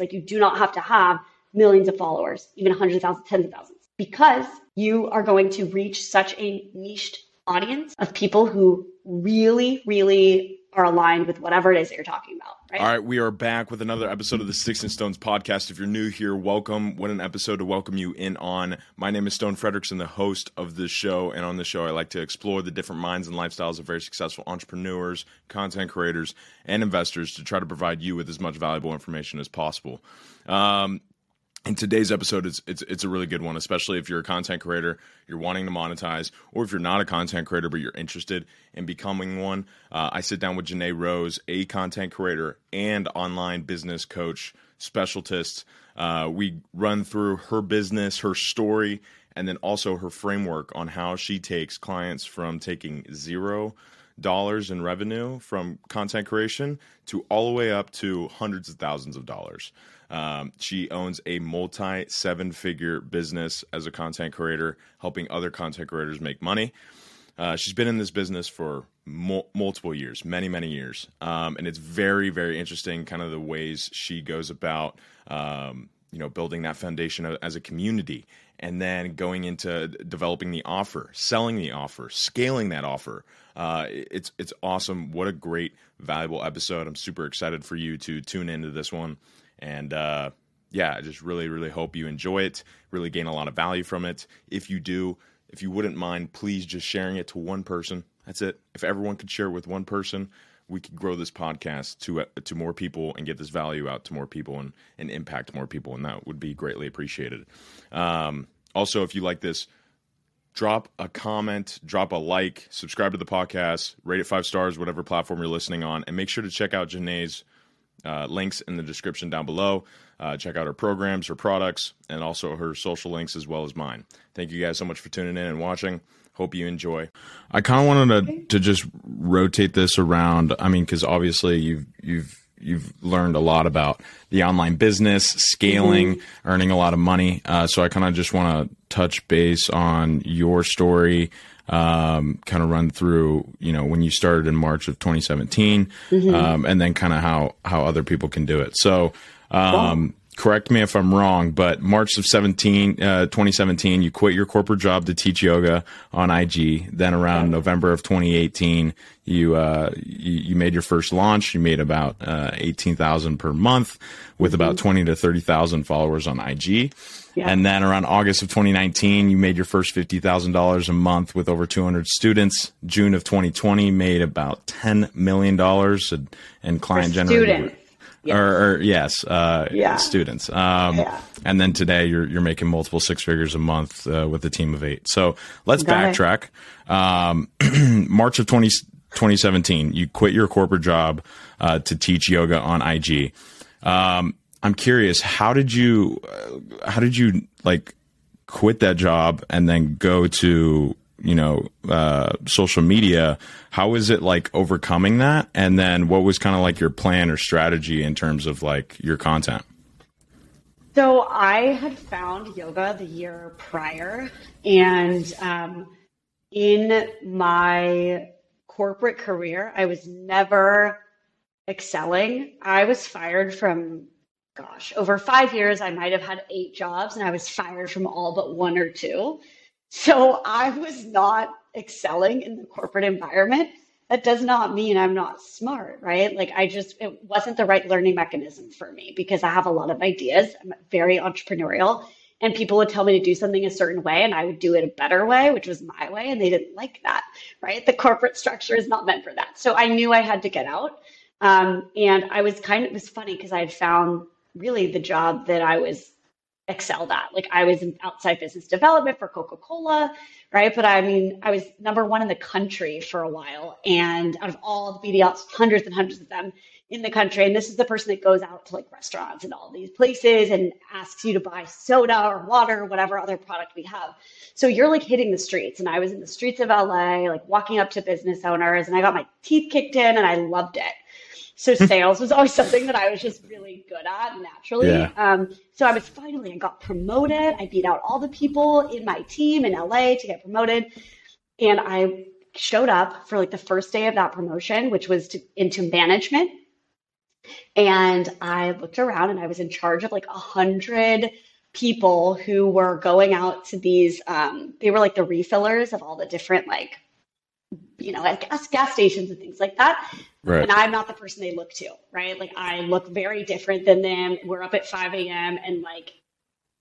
Like you do not have to have millions of followers, even hundreds of thousands, tens of thousands, because you are going to reach such a niched audience of people who really, really are aligned with whatever it is that you're talking about. Right? All right, we are back with another episode of the Sticks and Stones podcast. If you're new here, welcome. What an episode to welcome you in on. My name is Stone Fredrickson, the host of this show. And on this show, I like to explore the different minds and lifestyles of very successful entrepreneurs, content creators, and investors to try to provide you with as much valuable information as possible. Um, in today's episode it's, it's it's a really good one especially if you're a content creator you're wanting to monetize or if you're not a content creator but you're interested in becoming one. Uh, i sit down with Jenay Rose a content creator and online business coach specialist. Uh, we run through her business her story and then also her framework on how she takes clients from taking zero dollars in revenue from content creation to all the way up to hundreds of thousands of dollars um, she owns a multi seven figure business as a content creator, helping other content creators make money. Uh, she's been in this business for mul- multiple years, many, many years. Um, and it's very, very interesting, kind of the ways she goes about, um, you know, building that foundation as a community and then going into developing the offer, selling the offer, scaling that offer. Uh, it's it's awesome. What a great, valuable episode. I'm super excited for you to tune into this one. And uh, yeah, I just really, really hope you enjoy it, really gain a lot of value from it. If you do, if you wouldn't mind, please just sharing it to one person. That's it. If everyone could share it with one person, we could grow this podcast to uh, to more people and get this value out to more people and, and impact more people, and that would be greatly appreciated. Um, also, if you like this, drop a comment, drop a like, subscribe to the podcast, rate it five stars, whatever platform you're listening on, and make sure to check out Jenay's uh, links in the description down below. Uh, check out her programs, her products, and also her social links as well as mine. Thank you guys so much for tuning in and watching. Hope you enjoy. I kind of wanted to to just rotate this around. I mean, because obviously you've you've you've learned a lot about the online business, scaling, mm-hmm. earning a lot of money. Uh, so I kind of just want to touch base on your story, um, kind of run through, you know, when you started in March of 2017, mm-hmm. um, and then kind of how how other people can do it. So, um, correct me if I'm wrong, but March of 17, uh, 2017, you quit your corporate job to teach yoga on IG. Then around November of 2018, you, uh, you, you, made your first launch. You made about, uh, 18,000 per month with mm-hmm. about 20 to 30,000 followers on IG. Yeah. And then around August of 2019, you made your first $50,000 a month with over 200 students. June of 2020 made about $10 million in client generated. Yes. Or, or, yes, uh, yeah. students. Um, yeah. And then today you're you're making multiple six figures a month uh, with a team of eight. So let's Got backtrack. Um, March of 20, 2017, you quit your corporate job uh, to teach yoga on IG. Um, I'm curious, how did you, uh, how did you like quit that job and then go to you know uh, social media? How was it like overcoming that? And then what was kind of like your plan or strategy in terms of like your content? So i had found yoga the year prior and um, in my corporate career i was never excelling. I was fired from gosh over five years i might have had eight jobs and i was fired from all but one or two so I was not excelling in the corporate environment. That does not mean I'm not smart, right? Like I just, it wasn't the right learning mechanism for me because I have a lot of ideas. I'm very entrepreneurial and people would tell me to do something a certain way and I would do it a better way, which was my way. And they didn't like that, right? The corporate structure is not meant for that. So I knew I had to get out. Um, and I was kind of, it was funny because I had found really the job that I was excelled at. Like I was in outside business development for Coca Cola, right? But I mean, I was number one in the country for a while. And out of all the BDLs, hundreds and hundreds of them, in the country. And this is the person that goes out to like restaurants and all these places and asks you to buy soda or water or whatever other product we have. So you're like hitting the streets. And I was in the streets of LA, like walking up to business owners, and I got my teeth kicked in and I loved it. So sales was always something that I was just really good at naturally. Yeah. Um, so I was finally, I got promoted. I beat out all the people in my team in LA to get promoted. And I showed up for like the first day of that promotion, which was to, into management. And I looked around and I was in charge of like a hundred people who were going out to these, um, they were like the refillers of all the different like you know, at gas, gas stations and things like that. Right. And I'm not the person they look to, right? Like I look very different than them. We're up at 5 a.m. and like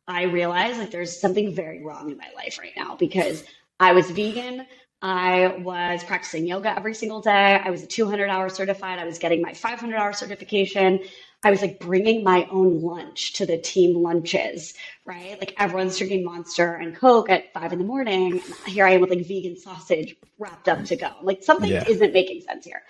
I realize like there's something very wrong in my life right now because I was vegan. I was practicing yoga every single day. I was a 200 hour certified. I was getting my 500 hour certification. I was like bringing my own lunch to the team lunches, right? Like everyone's drinking Monster and Coke at five in the morning. here I am with like vegan sausage wrapped up to go. Like something yeah. isn't making sense here.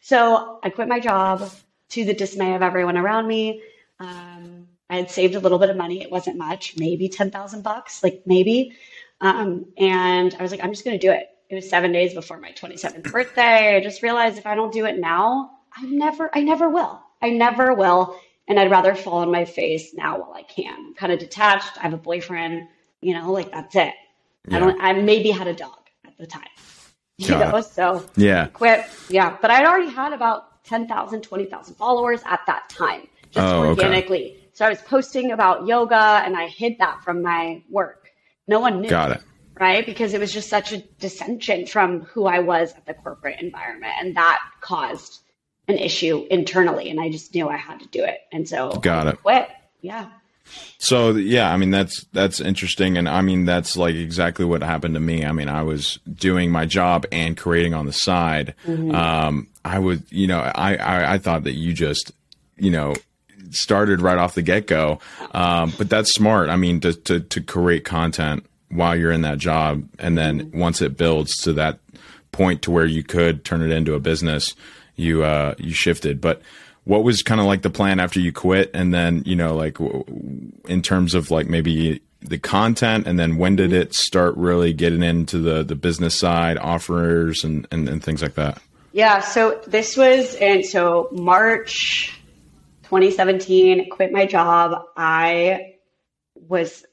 So I quit my job to the dismay of everyone around me. Um, I had saved a little bit of money. It wasn't much, maybe 10,000 bucks, like maybe. Um, and I was like, I'm just going to do it. It was seven days before my 27th birthday. I just realized if I don't do it now, I never, I never will. I never will. And I'd rather fall on my face now while I can. I'm kind of detached. I have a boyfriend, you know, like that's it. Yeah. I don't, I maybe had a dog at the time, you Got know, it. so yeah, quit. Yeah. But I'd already had about 10,000, 20,000 followers at that time, just oh, organically. Okay. So I was posting about yoga and I hid that from my work. No one knew. Got it. Right. Because it was just such a dissension from who I was at the corporate environment. And that caused an issue internally, and I just knew I had to do it, and so got it. Quit. Yeah. So yeah, I mean that's that's interesting, and I mean that's like exactly what happened to me. I mean, I was doing my job and creating on the side. Mm-hmm. Um, I would, you know, I, I I thought that you just, you know, started right off the get go. Um, but that's smart. I mean, to, to to create content while you're in that job, and then mm-hmm. once it builds to that point to where you could turn it into a business, you uh, you shifted. But what was kind of like the plan after you quit, and then you know like in terms of like maybe the content, and then when did it start really getting into the the business side, offers, and and, and things like that? Yeah, so this was and so March 2017. Quit my job. I was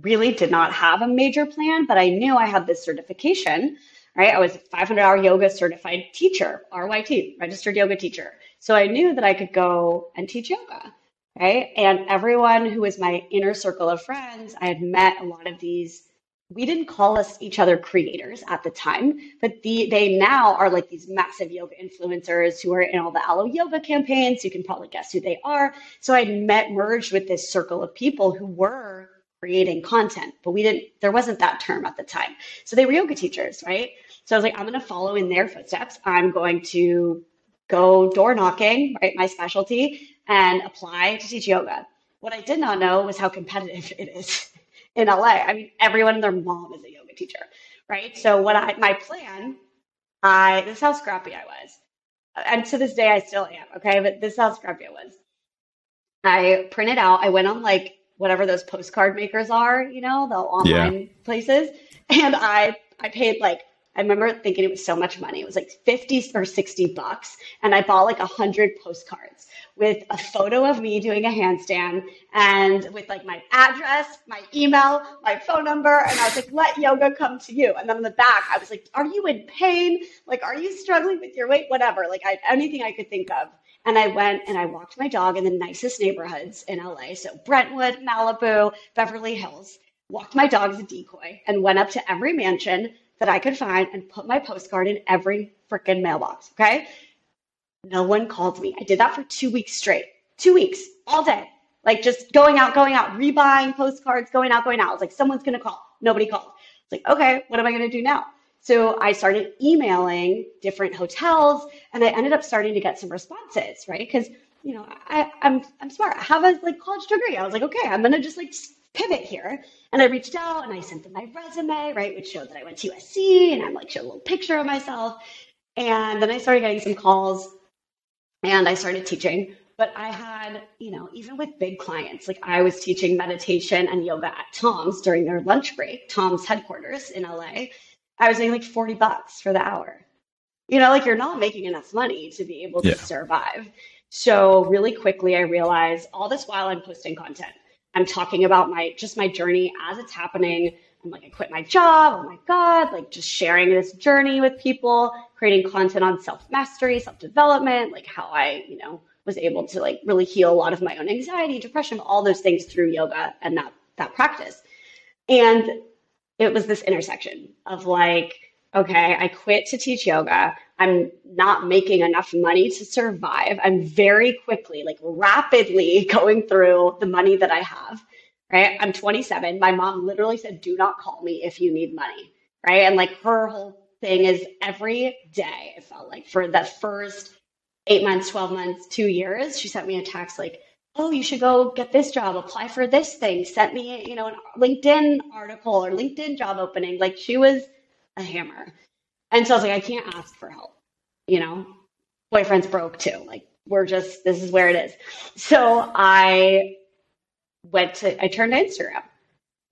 really did not have a major plan, but I knew I had this certification right? I was a 500 hour yoga certified teacher, RYT, registered yoga teacher. So I knew that I could go and teach yoga, right? And everyone who was my inner circle of friends, I had met a lot of these. We didn't call us each other creators at the time, but the, they now are like these massive yoga influencers who are in all the Alo yoga campaigns. You can probably guess who they are. So I met merged with this circle of people who were creating content, but we didn't, there wasn't that term at the time. So they were yoga teachers, right? So I was like, I'm going to follow in their footsteps. I'm going to go door knocking, right? My specialty and apply to teach yoga. What I did not know was how competitive it is in LA. I mean, everyone and their mom is a yoga teacher, right? So what I, my plan, I, this is how scrappy I was. And to this day, I still am. Okay. But this is how scrappy I was. I printed out, I went on like whatever those postcard makers are, you know, the online yeah. places. And I I paid like I remember thinking it was so much money. It was like 50 or 60 bucks. And I bought like 100 postcards with a photo of me doing a handstand and with like my address, my email, my phone number. And I was like, let yoga come to you. And then on the back, I was like, are you in pain? Like, are you struggling with your weight? Whatever. Like, I, anything I could think of. And I went and I walked my dog in the nicest neighborhoods in LA. So Brentwood, Malibu, Beverly Hills. Walked my dog as a decoy and went up to every mansion that I could find and put my postcard in every freaking mailbox. Okay. No one called me. I did that for two weeks straight. Two weeks, all day. Like just going out, going out, rebuying postcards, going out, going out. I was like, someone's gonna call. Nobody called. It's like, okay, what am I gonna do now? So I started emailing different hotels and I ended up starting to get some responses, right? Because you know, I, I'm I'm smart. I have a like college degree. I was like, okay, I'm gonna just like pivot here. And I reached out and I sent them my resume, right, which showed that I went to USC and I'm like showed a little picture of myself. And then I started getting some calls and I started teaching. But I had, you know, even with big clients, like I was teaching meditation and yoga at Tom's during their lunch break, Tom's headquarters in LA. I was making like 40 bucks for the hour. You know, like you're not making enough money to be able to Yeah. survive. So really quickly I realized all this while I'm posting content. I'm talking about my just my journey as it's happening. I'm like, I quit my job. Oh my God. Like just sharing this journey with people, creating content on self-mastery, self-development, like how I, you know, was able to like really heal a lot of my own anxiety, depression, all those things through yoga and that that practice. And it was this intersection of like, okay, I quit to teach yoga. I'm not making enough money to survive. I'm very quickly, like rapidly going through the money that I have, right? I'm 27. My mom literally said, do not call me if you need money, right? And like her whole thing is every day, it felt like for the first eight months, 12 months, two years, she sent me a text like, oh, you should go get this job, apply for this thing, sent me, you know, a LinkedIn article or LinkedIn job opening. Like she was a hammer. And so I was like, I can't ask for help. You know, boyfriend's broke too. Like we're just, this is where it is. So I went to, I turned to Instagram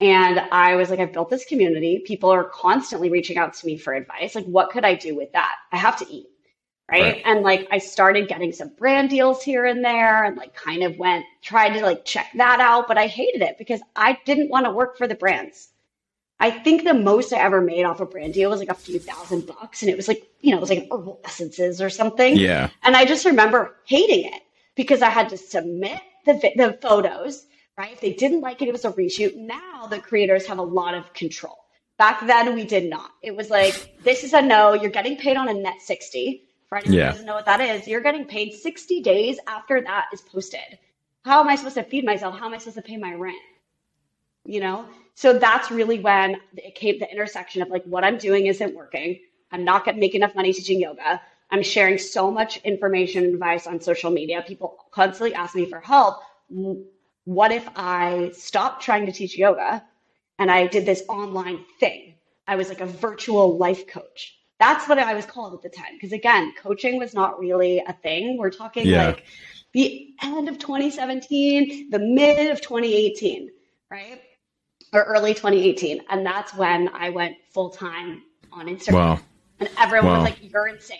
and I was like, I've built this community. People are constantly reaching out to me for advice. Like, what could I do with that? I have to eat. Right? Right. And like, I started getting some brand deals here and there and like kind of went, tried to like check that out, but I hated it because I didn't want to work for the brands. I think the most I ever made off a brand deal was like a few thousand bucks. And it was like, you know, it was like herbal essences or something. Yeah. And I just remember hating it because I had to submit the, the photos, right? If they didn't like it, it was a reshoot. Now the creators have a lot of control. Back then, we did not. It was like, this is a no. You're getting paid on a net 60. For anyone Yeah. who doesn't know what that is, you're getting paid 60 days after that is posted. How am I supposed to feed myself? How am I supposed to pay my rent? you know so that's really when it came the intersection of like what i'm doing isn't working. I'm not going to make enough money teaching yoga. I'm sharing so much information and advice on social media. People constantly ask me for help. What if i stopped trying to teach yoga and i did this online thing? I was like a virtual life coach. That's what i was called at the time because again coaching was not really a thing. We're talking Yeah. like the end of 2017 the mid of 2018 right or early 2018. And that's when I went full time on Instagram. Wow. And everyone Wow. was like, You're insane.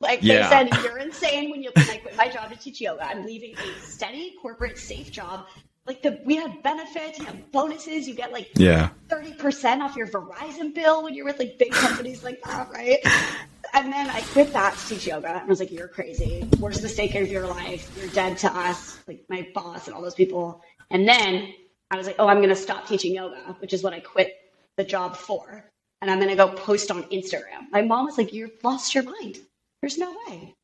Like Yeah. they said, You're insane when you when I quit my job to teach yoga. I'm leaving a steady corporate safe job. Like the we have benefits, you have bonuses, you get like Yeah. 30% off your Verizon bill when you're with like big companies like that, right? And then I quit that to teach yoga. And I was like, you're crazy. Worst mistake of your life. You're dead to us, like my boss and all those people. And then I was like, oh, I'm going to stop teaching yoga, which is what I quit the job for. And I'm going to go post on Instagram. My mom was like, you've lost your mind. There's no way.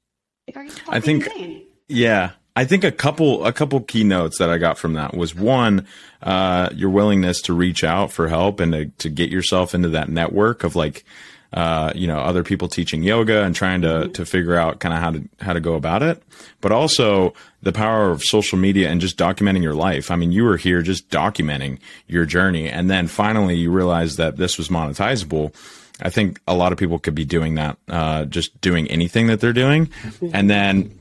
Like, are you I think- insane? Yeah. I think a couple a couple key notes that I got from that was one, uh, your willingness to reach out for help and to, to get yourself into that network of like uh, you know, other people teaching yoga and trying to to figure out kind of how to how to go about it. But also the power of social media and just documenting your life. I mean, you were here just documenting your journey and then finally you realized that this was monetizable. I think a lot of people could be doing that, uh, just doing anything that they're doing. And then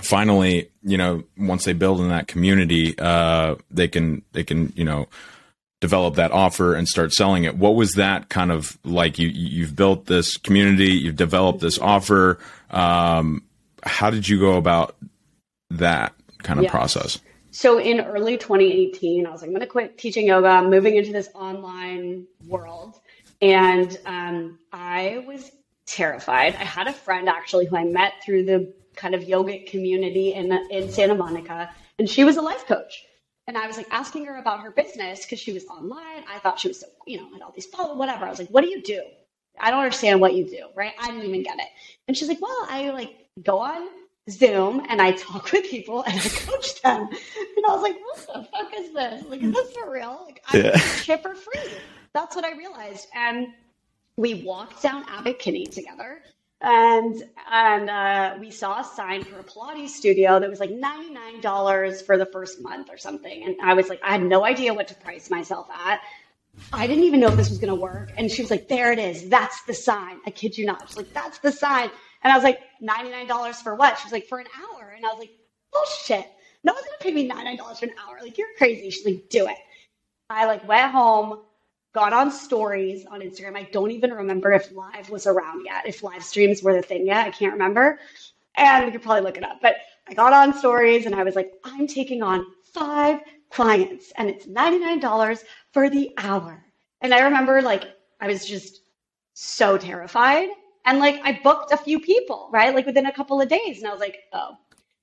finally, you know, once they build in that community, uh, they can, they can, you know, develop that offer and start selling it. What was that kind of like? You, you've built this community, you've developed this offer. Um, how did you go about that kind of Yes. process? So in early 2018, I was like, I'm going to quit teaching yoga. I'm moving into this online world. And um, I was terrified. I had a friend actually who I met through the kind of yogic community in, in Santa Monica, and she was a life coach. And I was like asking her about her business because she was online. I thought she was so, you know, had all these followers, whatever. I was like, what do you do? I don't understand what you do, right? I didn't even get it. And she's like, well, I like go on Zoom and I talk with people and I coach them. And I was like, what the fuck is this? Like, is this for real? Like, I Yeah. for free. That's what I realized. And we walked down Abbot Kinney together and and uh, we saw a sign for a Pilates studio that was like $99 for the first month or something. And I was like, I had no idea what to price myself at. I didn't even know if this was going to work. And she was like, there it is. That's the sign. I kid you not. She's like, that's the sign. And I was like, $99 for what? She was like, for an hour. And I was like, bullshit. No one's gonna pay me $99 for an hour. Like, you're crazy. She's like, do it. I like went home, got on stories on Instagram. I don't even remember if live was around yet, if live streams were the thing yet. I can't remember. And we could probably look it up. But I got on stories and I was like, I'm taking on five clients and it's $99 for the hour. And I remember like I was just so terrified. And like I booked a few people, right? Like within a couple of days. And I was like, oh,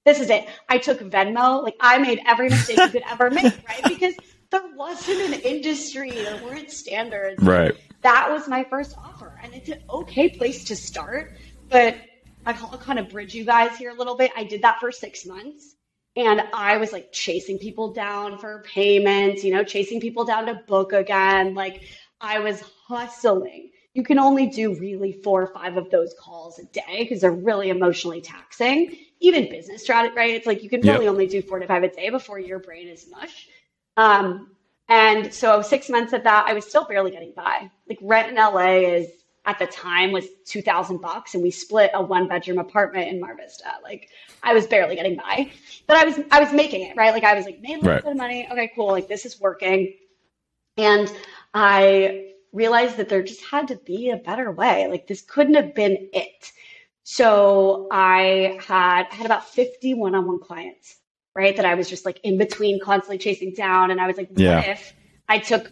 this is it. I took Venmo. Like I made every mistake you could ever make, right? Because there wasn't an industry, there weren't standards. Right. That was my first offer. And it's an okay place to start. But I'll kind of bridge you guys here a little bit. I did that for six months. And I was like chasing people down for payments, you know, chasing people down to book again. Like I was hustling. You can only do really four or five of those calls a day because they're really emotionally taxing. Even business strategy, right? It's like you can really yep. only do four to five a day before your brain is mush. Um, and so six months of that, I was still barely getting by. Like rent in LA is at the time was 2000 bucks and we split a one bedroom apartment in Mar Vista. Like I was barely getting by, but I was, I was making it, right? Like I was like, made a little right. bit of money. Okay, cool. Like this is working. And I realized that there just had to be a better way. Like this couldn't have been it. So I had, I had about 50 one-on-one clients right? That I was just like in between constantly chasing down. And I was like, what yeah. if I took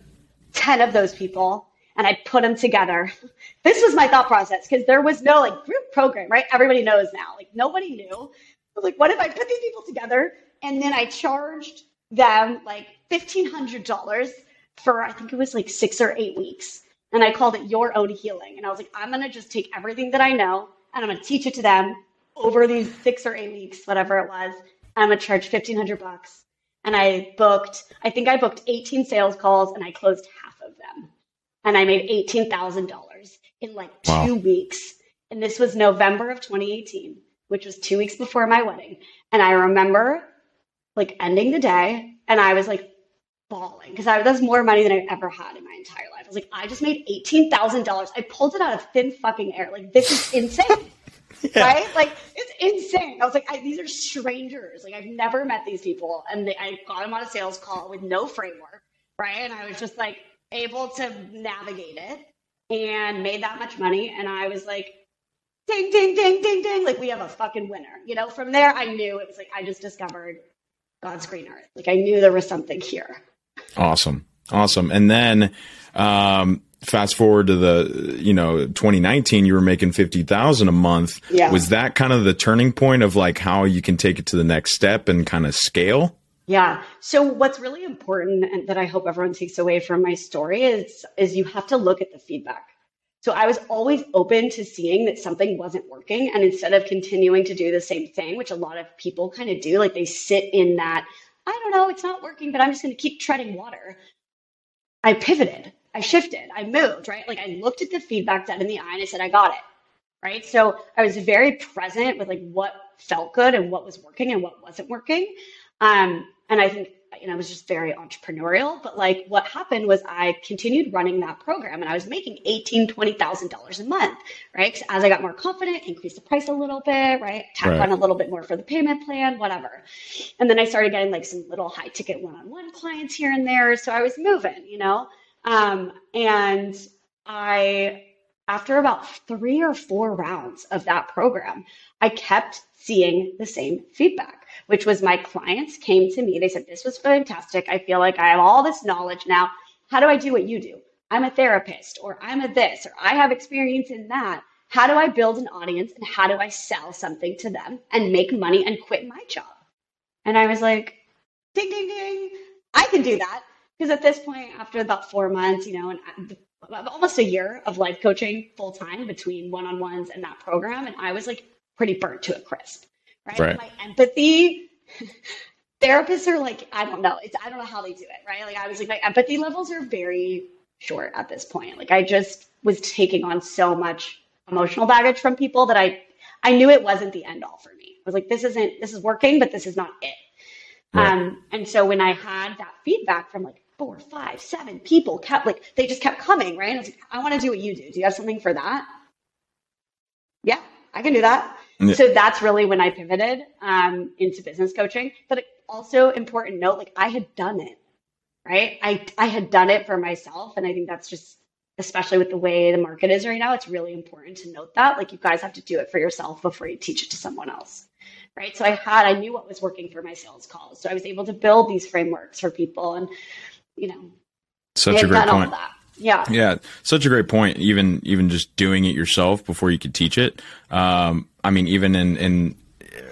10 of those people and I put them together? This was my thought process because there was no like group program, right? Everybody knows now. Like nobody knew. But like, what if I put these people together and then I charged them like $1,500 for, I think it was like six or eight weeks. And I called it your own healing. And I was like, I'm going to just take everything that I know and I'm going to teach it to them over these six or eight weeks, whatever it was. I'm gonna charge fifteen hundred bucks. And I booked, I think I booked 18 sales calls and I closed half of them. And I made eighteen thousand dollars in like wow. two weeks. And this was November of 2018, which was two weeks before my wedding. And I remember like ending the day and I was like bawling because I that's more money than I ever had in my entire life. I was like, I just made eighteen thousand dollars. I pulled it out of thin fucking air. Like this is insane. yeah. right? Like it's insane. I was like, I, these are strangers. Like I've never met these people, and they, I got them on a sales call with no framework, right? And I was just like able to navigate it and made that much money. And I was like, ding, ding, ding, ding, ding. Like we have a fucking winner. You know, from there I knew it was like I just discovered God's green earth. Like I knew there was something here. Awesome. Awesome. And then um fast forward to the you know 2019 you were making 50,000 a month. Yeah. was that kind of the turning point of like how you can take it to the next step and kind of scale? Yeah. So what's really important and that I hope everyone takes away from my story is is you have to look at the feedback. So I was always open to seeing that something wasn't working and instead of continuing to do the same thing which a lot of people kind of do like they sit in that I don't know it's not working but I'm just going to keep treading water I pivoted I shifted, I moved, right? Like I looked at the feedback dead in the eye and I said, I got it. Right. So I was very present with like what felt good and what was working and what wasn't working. Um, and I think, you know, I was just very entrepreneurial, but like what happened was I continued running that program and I was making eighteen, twenty thousand dollars a month, right? As I got more confident, increased the price a little bit, right? Tack right. on a little bit more for the payment plan, whatever. And then I started getting like some little high ticket one-on-one clients here and there. So I was moving, you know. Um, and I, after about three or four rounds of that program, I kept seeing the same feedback, which was my clients came to me. They said, This was fantastic. I feel like I have all this knowledge now. How do I do what you do? I'm a therapist, or I'm a this, or I have experience in that. How do I build an audience and how do I sell something to them and make money and quit my job? And I was like, ding, ding, ding. I can do that. Because at this point, after about four months, you know, and almost a year of life coaching full time between one on ones and that program, and I was like pretty burnt to a crisp. Right. right. My empathy. therapists are like, I don't know. It's I don't know how they do it, right? Like I was like, my empathy levels are very short at this point. Like I just was taking on so much emotional baggage from people that I I knew it wasn't the end all for me. I was like, this isn't this is working, but this is not it. Right. Um, and so when I had that feedback from like four, five, seven people kept like they just kept coming, right? I was like, I want to do what you do. Do you have something for that? Yeah. I can do that. Yeah. So that's really when I pivoted um, into business coaching. But also important note, like I had done it, right? I I had done it for myself, and I think that's just especially with the way the market is right now, it's really important to note that. Like you guys have to do it for yourself before you teach it to someone else. Right. So I had, I knew what was working for my sales calls. So I was able to build these frameworks for people and, you know, such a great point. Yeah. Yeah. Such a great point. Even, even just doing it yourself before you could teach it. Um, I mean, even in, in,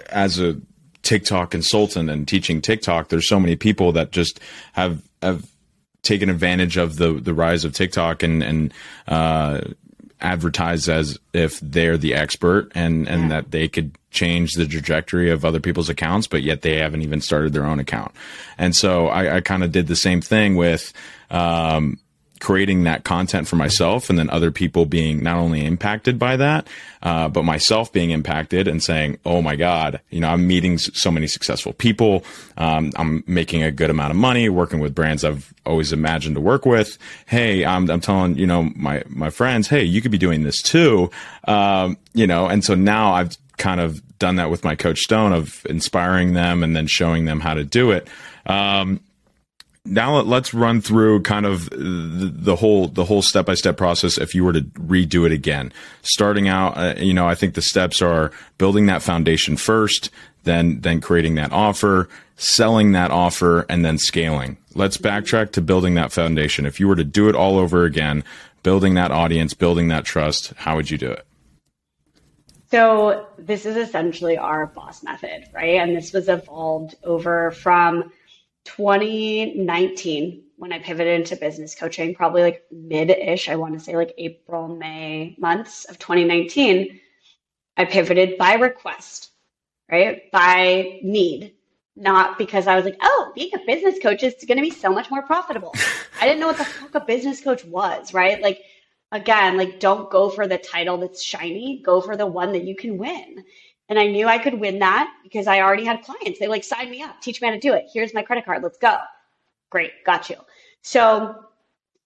as a TikTok consultant and teaching TikTok, there's so many people that just have, have taken advantage of the the rise of TikTok and and uh, advertise as if they're the expert and and yeah. that they could change the trajectory of other people's accounts, but yet they haven't even started their own account. And so I, I kind of did the same thing with um, creating that content for myself and then other people being not only impacted by that, uh, but myself being impacted and saying, Oh my God, you know, I'm meeting so many successful people. Um, I'm making a good amount of money working with brands I've always imagined to work with. Hey, I'm, I'm telling, you know, my, my friends, Hey, you could be doing this too. Um, you know, and so now I've kind of done that with my coach Stone of inspiring them and then showing them how to do it. Um, now let's run through kind of the, the whole the whole step by step process if you were to redo it again. Starting out uh, you know i think the steps are building that foundation first then then creating that offer selling that offer and then scaling. Let's backtrack to building that foundation. If you were to do it all over again building that audience building that trust how would you do it? So this is essentially our boss method right? And this was evolved over from 2019 when I pivoted into business coaching, probably like mid ish, I want to say like April, May months of 2019, I pivoted by request, right? By need, not because I was like, oh, being a business coach is going to be so much more profitable. I didn't know what the fuck a business coach was, right? Like, again, like don't go for the title that's shiny, go for the one that you can win. And I knew I could win that because I already had clients. They like signed me up, teach me how to do it. Here's my credit card. Let's go. Great. Got you. So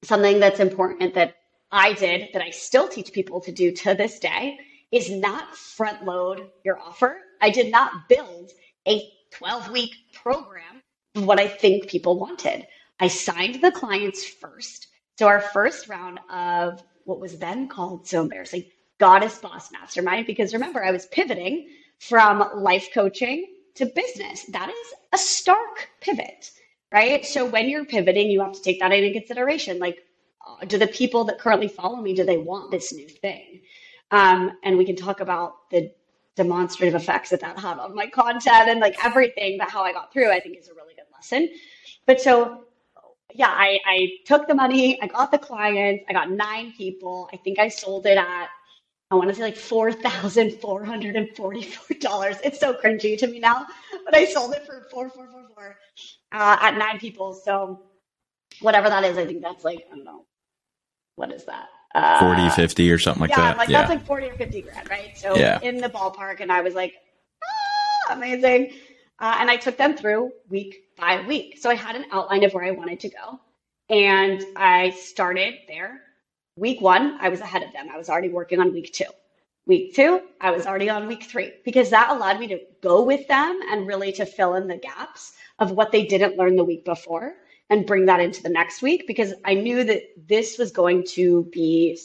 something that's important that I did that I still teach people to do to this day is not front load your offer. I did not build a 12 week program of what I think people wanted. I signed the clients first. So our first round of what was then called so embarrassing Goddess Boss Mastermind because remember, I was pivoting from life coaching to business. That is a stark pivot, right? So when you're pivoting, you have to take that into consideration. Like, uh, do the people that currently follow me, do they want this new thing? Um, and we can talk about the demonstrative effects that that had on my content and like everything, but how I got through, I think is a really good lesson. But so yeah, I, I took the money, I got the clients, I got nine people. I think I sold it at I want to say like four thousand four hundred and forty-four dollars. It's so cringy to me now, but I sold it for four four four four uh, at nine people. So whatever that is, I think that's like I don't know what is that. Uh, 40, 50 or something like that. yeah, that. Like yeah, that's like forty or fifty grand, right? So yeah. in the ballpark, and I was like, ah, amazing. Uh, and I took them through week by week. So I had an outline of where I wanted to go, and I started there Week one, I was ahead of them. I was already working on week two. Week two, I was already on week three because that allowed me to go with them and really to fill in the gaps of what they didn't learn the week before and bring that into the next week because I knew that this was going to be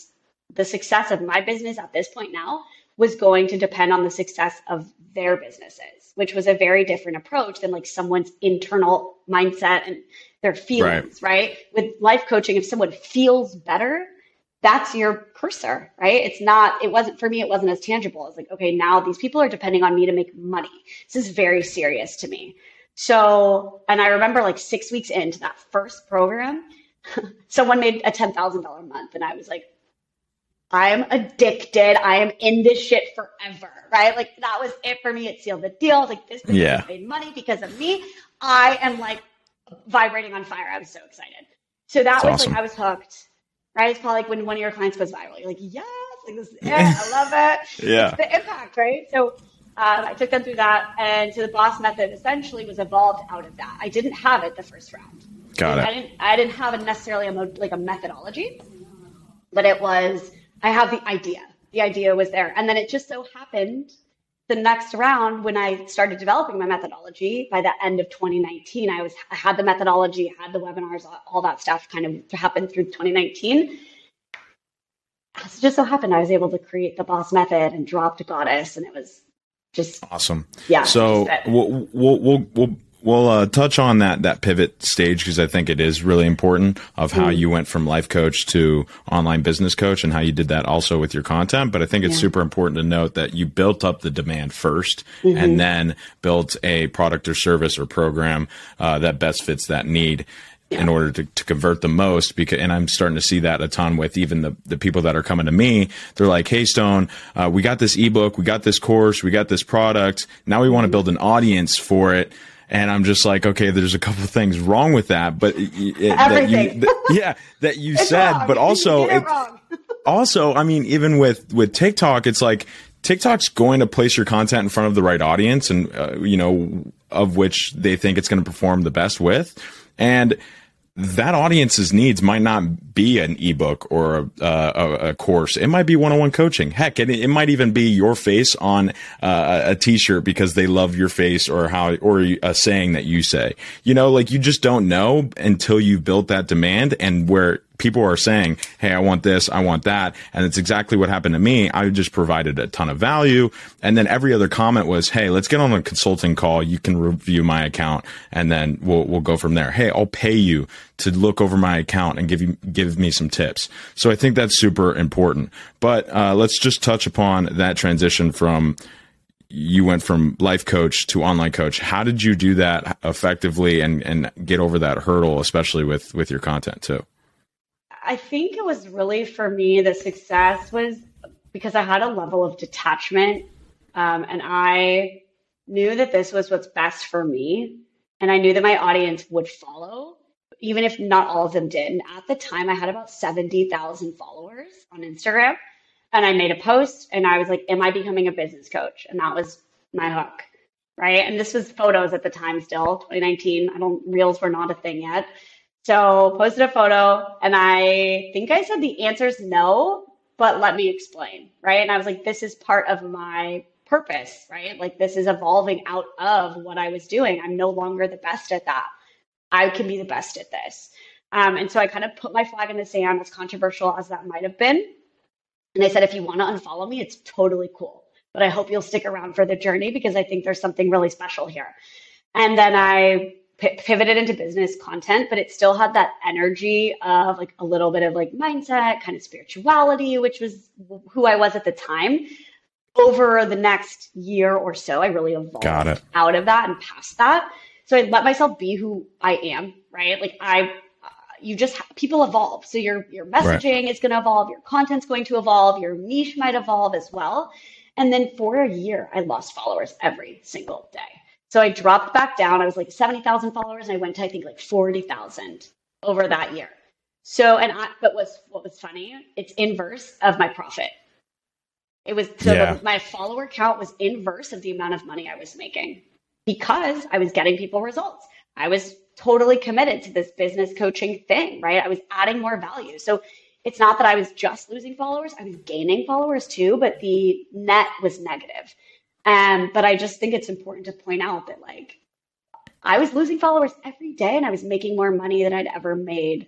the success of my business at this point now was going to depend on the success of their businesses, which was a very different approach than like someone's internal mindset and their feelings, right? right? With life coaching, if someone feels better, that's your cursor, right? It's not, it wasn't for me, it wasn't as tangible. It's like, okay, now these people are depending on me to make money. This is very serious to me. So, and I remember like six weeks into that first program, someone made a $10,000 a month. And I was like, I am addicted. I am in this shit forever, right? Like that was it for me. It sealed the deal. Like this business yeah. made money because of me. I am like vibrating on fire. I was so excited. So that That's was awesome. like, I was hooked right? It's probably like when one of your clients goes viral, you're like, yes, like this is it. I love it. yeah. It's the impact, right? So um, I took them through that. And so the boss method essentially was evolved out of that. I didn't have it the first round. Got it. I didn't, I didn't have a necessarily a like a methodology, but it was, I have the idea. the idea was there. And then it just so happened the next round when I started developing my methodology by the end of 2019, I was I had the methodology, had the webinars, all that stuff kind of happened through 2019. It just so happened I was able to create the boss method and dropped goddess, and it was just awesome. Yeah. So we'll we'll we'll, we'll We'll uh, touch on that that pivot stage because I think it is really important of how mm. you went from life coach to online business coach and how you did that also with your content. But I think it's yeah. super important to note that you built up the demand 1st mm-hmm. and then built a product or service or program uh, that best fits that need. Yeah. in order to, to convert the most because and i'm starting to see that a ton with even the, the people that are coming to me they're like hey stone uh, we got this ebook we got this course we got this product now we want to mm-hmm. build an audience for it and I'm just like, okay, there's a couple things wrong with that, but it, that you, that, yeah, that you said, wrong. but also, it, also, I mean, even with with TikTok, it's like TikTok's going to place your content in front of the right audience, and uh, you know, of which they think it's going to perform the best with, and that audience's needs might not be an ebook or a, a, course. It might be one-on-one coaching. Heck, it, it might even be your face on uh, a t-shirt because they love your face or how, or a saying that you say, you know, like you just don't know until you've built that demand and where people are saying, Hey, I want this. I want that. And it's exactly what happened to me. I just provided a ton of value. And then every other comment was, Hey, let's get on a consulting call. You can review my account and then we'll, we'll go from there. Hey, I'll pay you to look over my account and give you, give me some tips. So I think that's super important. But, uh, let's just touch upon that transition from, you went from life coach to online coach. How did you do that effectively and, and get over that hurdle, especially with, with your content too? I think it was really for me the success was because I had a level of detachment um, and I knew that this was what's best for me. And I knew that my audience would follow, even if not all of them did. And at the time, I had about 70,000 followers on Instagram. And I made a post and I was like, Am I becoming a business coach? And that was my hook. Right. And this was photos at the time still, 2019. I don't, reels were not a thing yet. So posted a photo and I think I said the answer is no, but let me explain, right? And I was like, this is part of my purpose, right? Like this is evolving out of what I was doing. I'm no longer the best at that. I can be the best at this. Um, and so I kind of put my flag in the sand, as controversial as that might have been. And I said, if you want to unfollow me, it's totally cool. But I hope you'll stick around for the journey because I think there's something really special here. And then I pivoted into business content, but it still had that energy of like a little bit of like mindset, kind of spirituality, which was who I was at the time. Over the next year or so, I really evolved out of that and past that. So I let myself be who I am, right? Like I uh, you just people evolve so your your messaging right. is going to evolve your content's going to evolve your niche might evolve as well and then for a year i lost followers every single day so I dropped back down. I was like 70,000 followers and I went to, I think, like 40,000 over that year. So, and I, but was what was funny, it's inverse of my profit. It was, so yeah. the, my follower count was inverse of the amount of money I was making because I was getting people results. I was totally committed to this business coaching thing, right? I was adding more value. So it's not that I was just losing followers, I was gaining followers too, but the net was negative. Um, but I just think it's important to point out that like I was losing followers every day and I was making more money than I'd ever made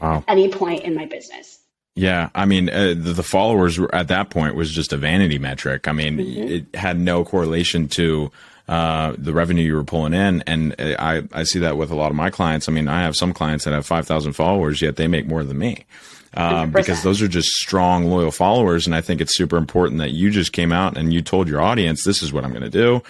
wow. at any point in my business. Yeah, I mean, uh, the, the, followers at that point was just a vanity metric. I mean, mm-hmm. it had no correlation to uh, the revenue you were pulling in, and I I see that with a lot of my clients. I mean, I have some clients that have five thousand followers, yet they make more than me um, because those are just strong, loyal followers. And I think it's super important that you just came out and you told your audience, this is what I'm going to do.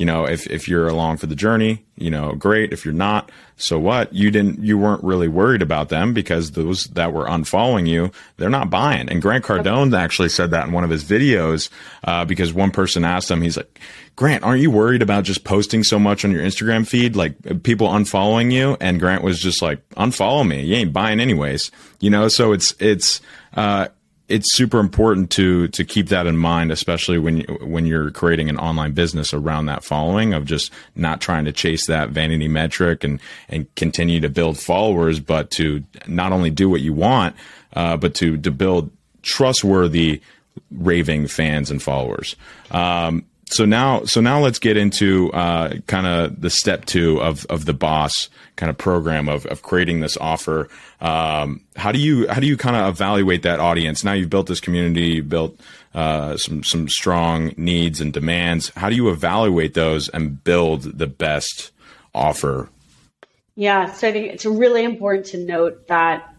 You know, if, if you're along for the journey, you know, great. If you're not, so what? You didn't, you weren't really worried about them because those that were unfollowing you, they're not buying. And Grant Cardone actually said that in one of his videos, uh, because one person asked him, he's like, Grant, aren't you worried about just posting so much on your Instagram feed, like people unfollowing you? And Grant was just like, unfollow me. You ain't buying anyways. You know, so it's, it's, uh, it's super important to to keep that in mind, especially when when you're creating an online business around that following of just not trying to chase that vanity metric and and continue to build followers, but to not only do what you want, uh, but to to build trustworthy raving fans and followers. Um, so now, so now let's get into uh, kind of the step two of of the boss kind of program of of creating this offer. Um, how do you how do you kind of evaluate that audience? Now you've built this community, you've built uh, some some strong needs and demands. How do you evaluate those and build the best offer? Yeah, so I think it's really important to note that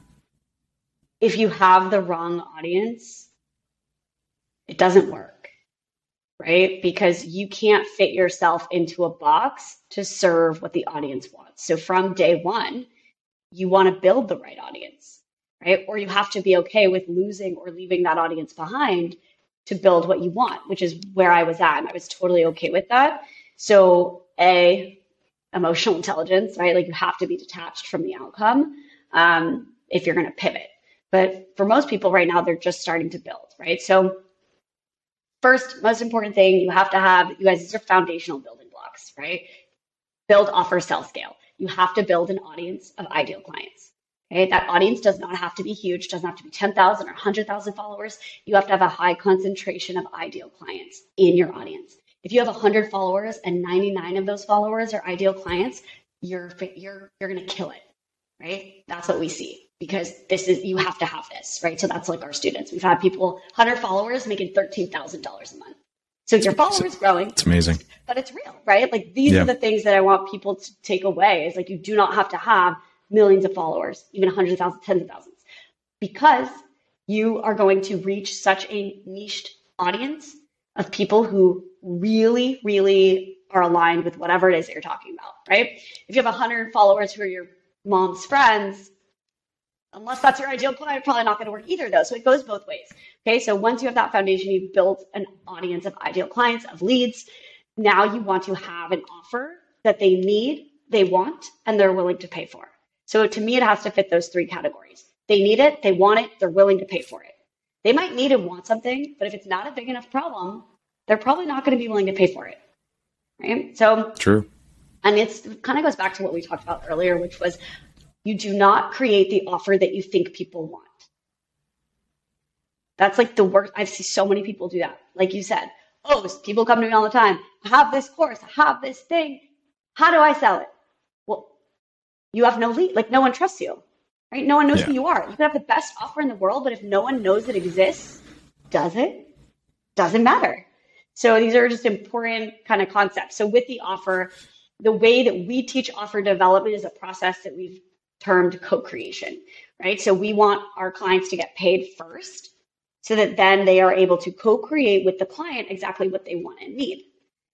if you have the wrong audience, it doesn't work right? Because you can't fit yourself into a box to serve what the audience wants. So from day one, you want to build the right audience, right? Or you have to be okay with losing or leaving that audience behind to build what you want, which is where I was at. And I was totally okay with that. So, A, emotional intelligence, right? Like you have to be detached from the outcome um, if you're going to pivot. But for most people right now, they're just starting to build, right? So first most important thing you have to have you guys these are foundational building blocks right? Build offer sell scale. You have to build an audience of ideal clients okay? That audience does not have to be huge doesn't have to be 10,000 or 100,000 followers. You have to have a high concentration of ideal clients in your audience. If you have 100 followers and 99 of those followers are ideal clients you're you're you're going to kill it right? That's what we see because this is you have to have this, right? So that's like our students. We've had people 100 followers making $13,000 a month. So your followers growing. It's amazing. But it's real, right? Like these yeah. are the things that I want people to take away is like you do not have to have millions of followers, even 100,000, tens of thousands, because you are going to reach such a niched audience of people who really, really are aligned with whatever it is that you're talking about, right? If you have 100 followers who are your mom's friends, unless that's your ideal client, probably not going to work either, though. So it goes both ways. Okay. So once you have that foundation, you've built an audience of ideal clients, of leads. Now you want to have an offer that they need, they want, and they're willing to pay for. So to me, it has to fit those three categories. They need it, they want it, they're willing to pay for it. They might need and want something, but if it's not a big enough problem, they're probably not going to be willing to pay for it. Right. So true. And it's it kind of goes back to what we talked about earlier, which was you do not create the offer that you think people want. That's like the worst. I see so many people do that. Like you said, oh, people come to me all the time. I have this course, I have this thing. How do I sell it? Well, you have no lead. Like no one trusts you, right? No one knows yeah. who you are. You could have the best offer in the world, but if no one knows it exists, does it? Doesn't matter. So these are just important kind of concepts. So with the offer, the way that we teach offer development is a process that we've termed co-creation, right? So we want our clients to get paid first so that then they are able to co-create with the client exactly what they want and need.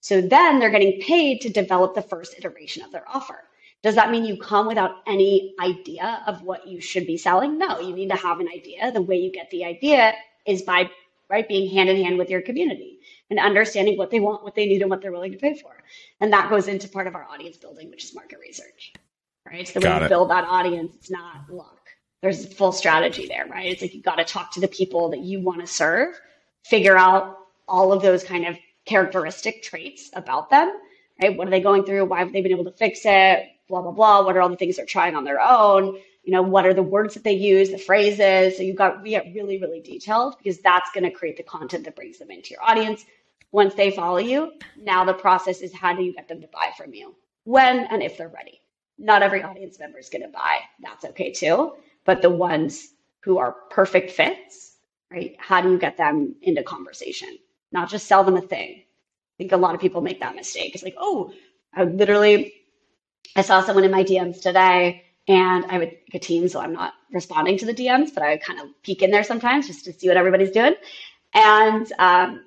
So then they're getting paid to develop the first iteration of their offer. Does that mean you come without any idea of what you should be selling? No, you need to have an idea. The way you get the idea is by right being hand in hand with your community and understanding what they want, what they need, and what they're willing to pay for. And that goes into part of our audience building, which is market research right? So when you build that audience, it's not luck. There's a full strategy there, right? It's like you got to talk to the people that you want to serve, figure out all of those kind of characteristic traits about them, right? What are they going through? Why have they been able to fix it? Blah, blah, blah. What are all the things they're trying on their own? You know, what are the words that they use, the phrases? So you got we get really, really detailed because that's going to create the content that brings them into your audience. Once they follow you, now the process is how do you get them to buy from you? When and if they're ready not every audience member is going to buy. That's okay too. But the ones who are perfect fits, right? How do you get them into conversation? Not just sell them a thing. I think a lot of people make that mistake. It's like, oh, I literally, I saw someone in my DMs today and I would a team, so I'm not responding to the DMs, but I would kind of peek in there sometimes just to see what everybody's doing. And um,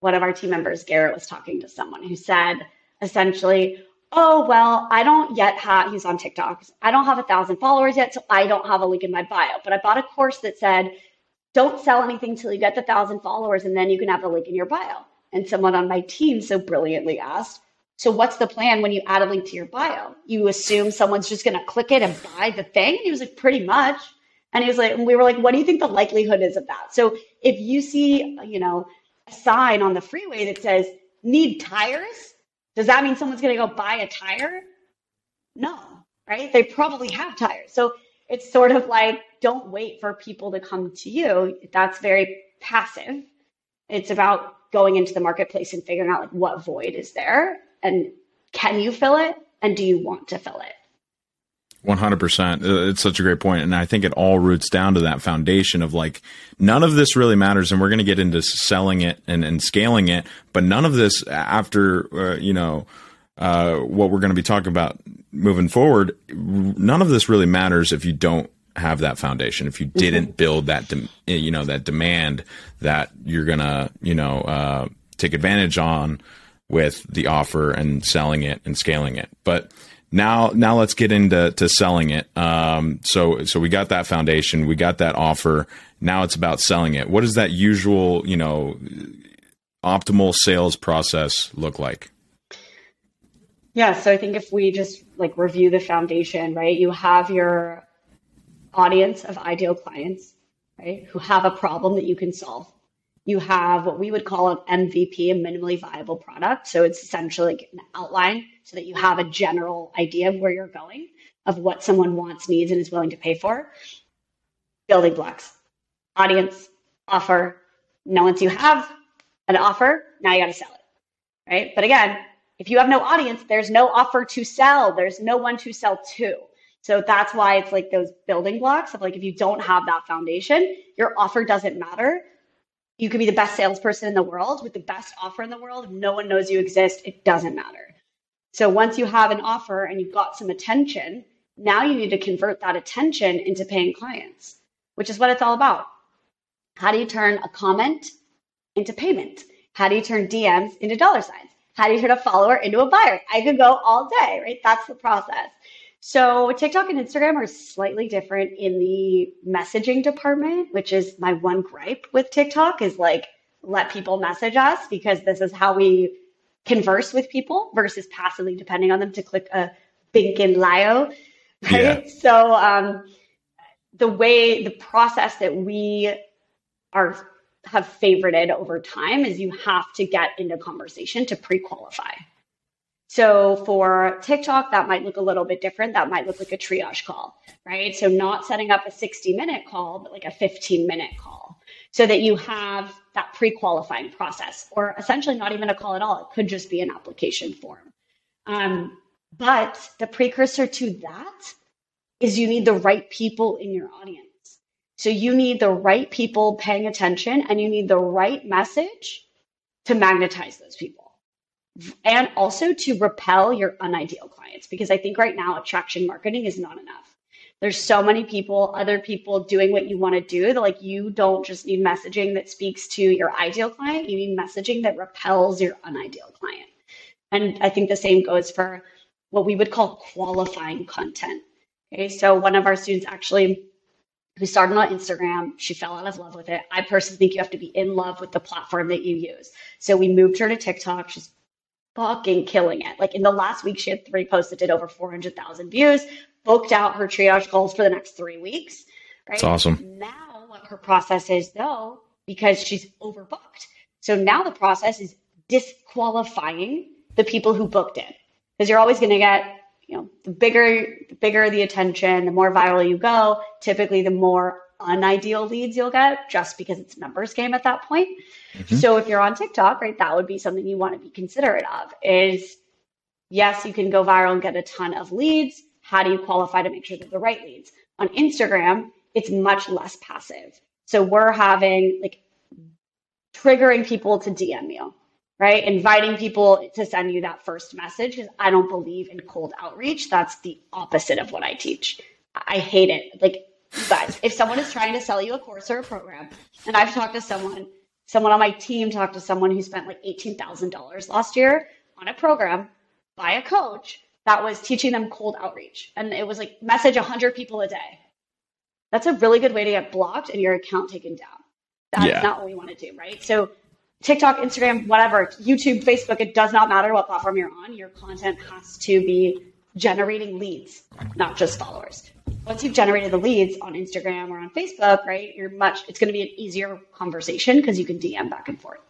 one of our team members, Garrett, was talking to someone who said essentially, oh, well, I don't yet have, he's on TikTok. I don't have a thousand followers yet, so I don't have a link in my bio. But I bought a course that said, don't sell anything till you get the thousand followers, and then you can have the link in your bio. And someone on my team so brilliantly asked, so what's the plan when you add a link to your bio? You assume someone's just going to click it and buy the thing? And he was like, pretty much. And he was like, and we were like, what do you think the likelihood is of that? So if you see, you know, a sign on the freeway that says need tires, does that mean someone's going to go buy a tire? No, right? They probably have tires. So it's sort of like don't wait for people to come to you. That's very passive. It's about going into the marketplace and figuring out like what void is there and can you fill it and do you want to fill it? 100%. Uh, it's such a great point. And I think it all roots down to that foundation of like, none of this really matters. And we're going to get into selling it and, and scaling it. But none of this after, uh, you know, uh, what we're going to be talking about moving forward, none of this really matters if you don't have that foundation. If you mm-hmm. didn't build that, de- you know, that demand that you're going to, you know, uh, take advantage on with the offer and selling it and scaling it. But now now let's get into to selling it. Um, so so we got that foundation, we got that offer. Now it's about selling it. What does that usual you know optimal sales process look like? Yeah, so I think if we just like review the foundation, right? You have your audience of ideal clients, right, who have a problem that you can solve you have what we would call an MVP, a minimally viable product. So it's essentially like an outline so that you have a general idea of where you're going, of what someone wants, needs, and is willing to pay for. Building blocks, audience, offer. Now, once you have an offer, now you got to sell it, right? But again, if you have no audience, there's no offer to sell. There's no one to sell to. So that's why it's like those building blocks of like if you don't have that foundation, your offer doesn't matter you could be the best salesperson in the world with the best offer in the world. No one knows you exist. It doesn't matter. So once you have an offer and you've got some attention, now you need to convert that attention into paying clients, which is what it's all about. How do you turn a comment into payment? How do you turn DMs into dollar signs? How do you turn a follower into a buyer? I could go all day, right? That's the process. So TikTok and Instagram are slightly different in the messaging department, which is my one gripe with TikTok is like let people message us because this is how we converse with people versus passively depending on them to click a bink in Lio. Right. Yeah. So um, the way the process that we are have favorited over time is you have to get into conversation to pre-qualify. So for TikTok, that might look a little bit different. That might look like a triage call, right? So not setting up a 60 minute call, but like a 15 minute call so that you have that pre qualifying process, or essentially not even a call at all. It could just be an application form. Um, but the precursor to that is you need the right people in your audience. So you need the right people paying attention and you need the right message to magnetize those people and also to repel your unideal clients because I think right now attraction marketing is not enough. There's so many people, other people doing what you want to do that like you don't just need messaging that speaks to your ideal client, you need messaging that repels your unideal client. And I think the same goes for what we would call qualifying content. Okay, so one of our students actually who started on Instagram. She fell out of love with it. I personally think you have to be in love with the platform that you use. So we moved her to TikTok. She's fucking killing it. Like in the last week, she had three posts that did over 400,000 views, booked out her triage calls for the next three weeks. Right. That's awesome. Now, what her process is, though, because she's overbooked. So now the process is disqualifying the people who booked in because you're always going to get you know the bigger the bigger the attention the more viral you go typically the more unideal leads you'll get just because it's numbers game at that point. Mm-hmm. So if you're on TikTok, right, that would be something you want to be considerate of is yes, you can go viral and get a ton of leads. How do you qualify to make sure they're the right leads? On Instagram, it's much less passive. So we're having like triggering people to DM you, right? Inviting people to send you that first message because I don't believe in cold outreach. That's the opposite of what I teach. I hate it. Like but if someone is trying to sell you a course or a program, and I've talked to someone, someone on my team talked to someone who spent like $18,000 last year on a program by a coach that was teaching them cold outreach. And it was like message 100 people a day. That's a really good way to get blocked and your account taken down. That's yeah. not what we want to do, right? So TikTok, Instagram, whatever, YouTube, Facebook, it does not matter what platform you're on. Your content has to be generating leads, not just followers once you've generated the leads on Instagram or on Facebook, right, you're much, it's going to be an easier conversation because you can DM back and forth.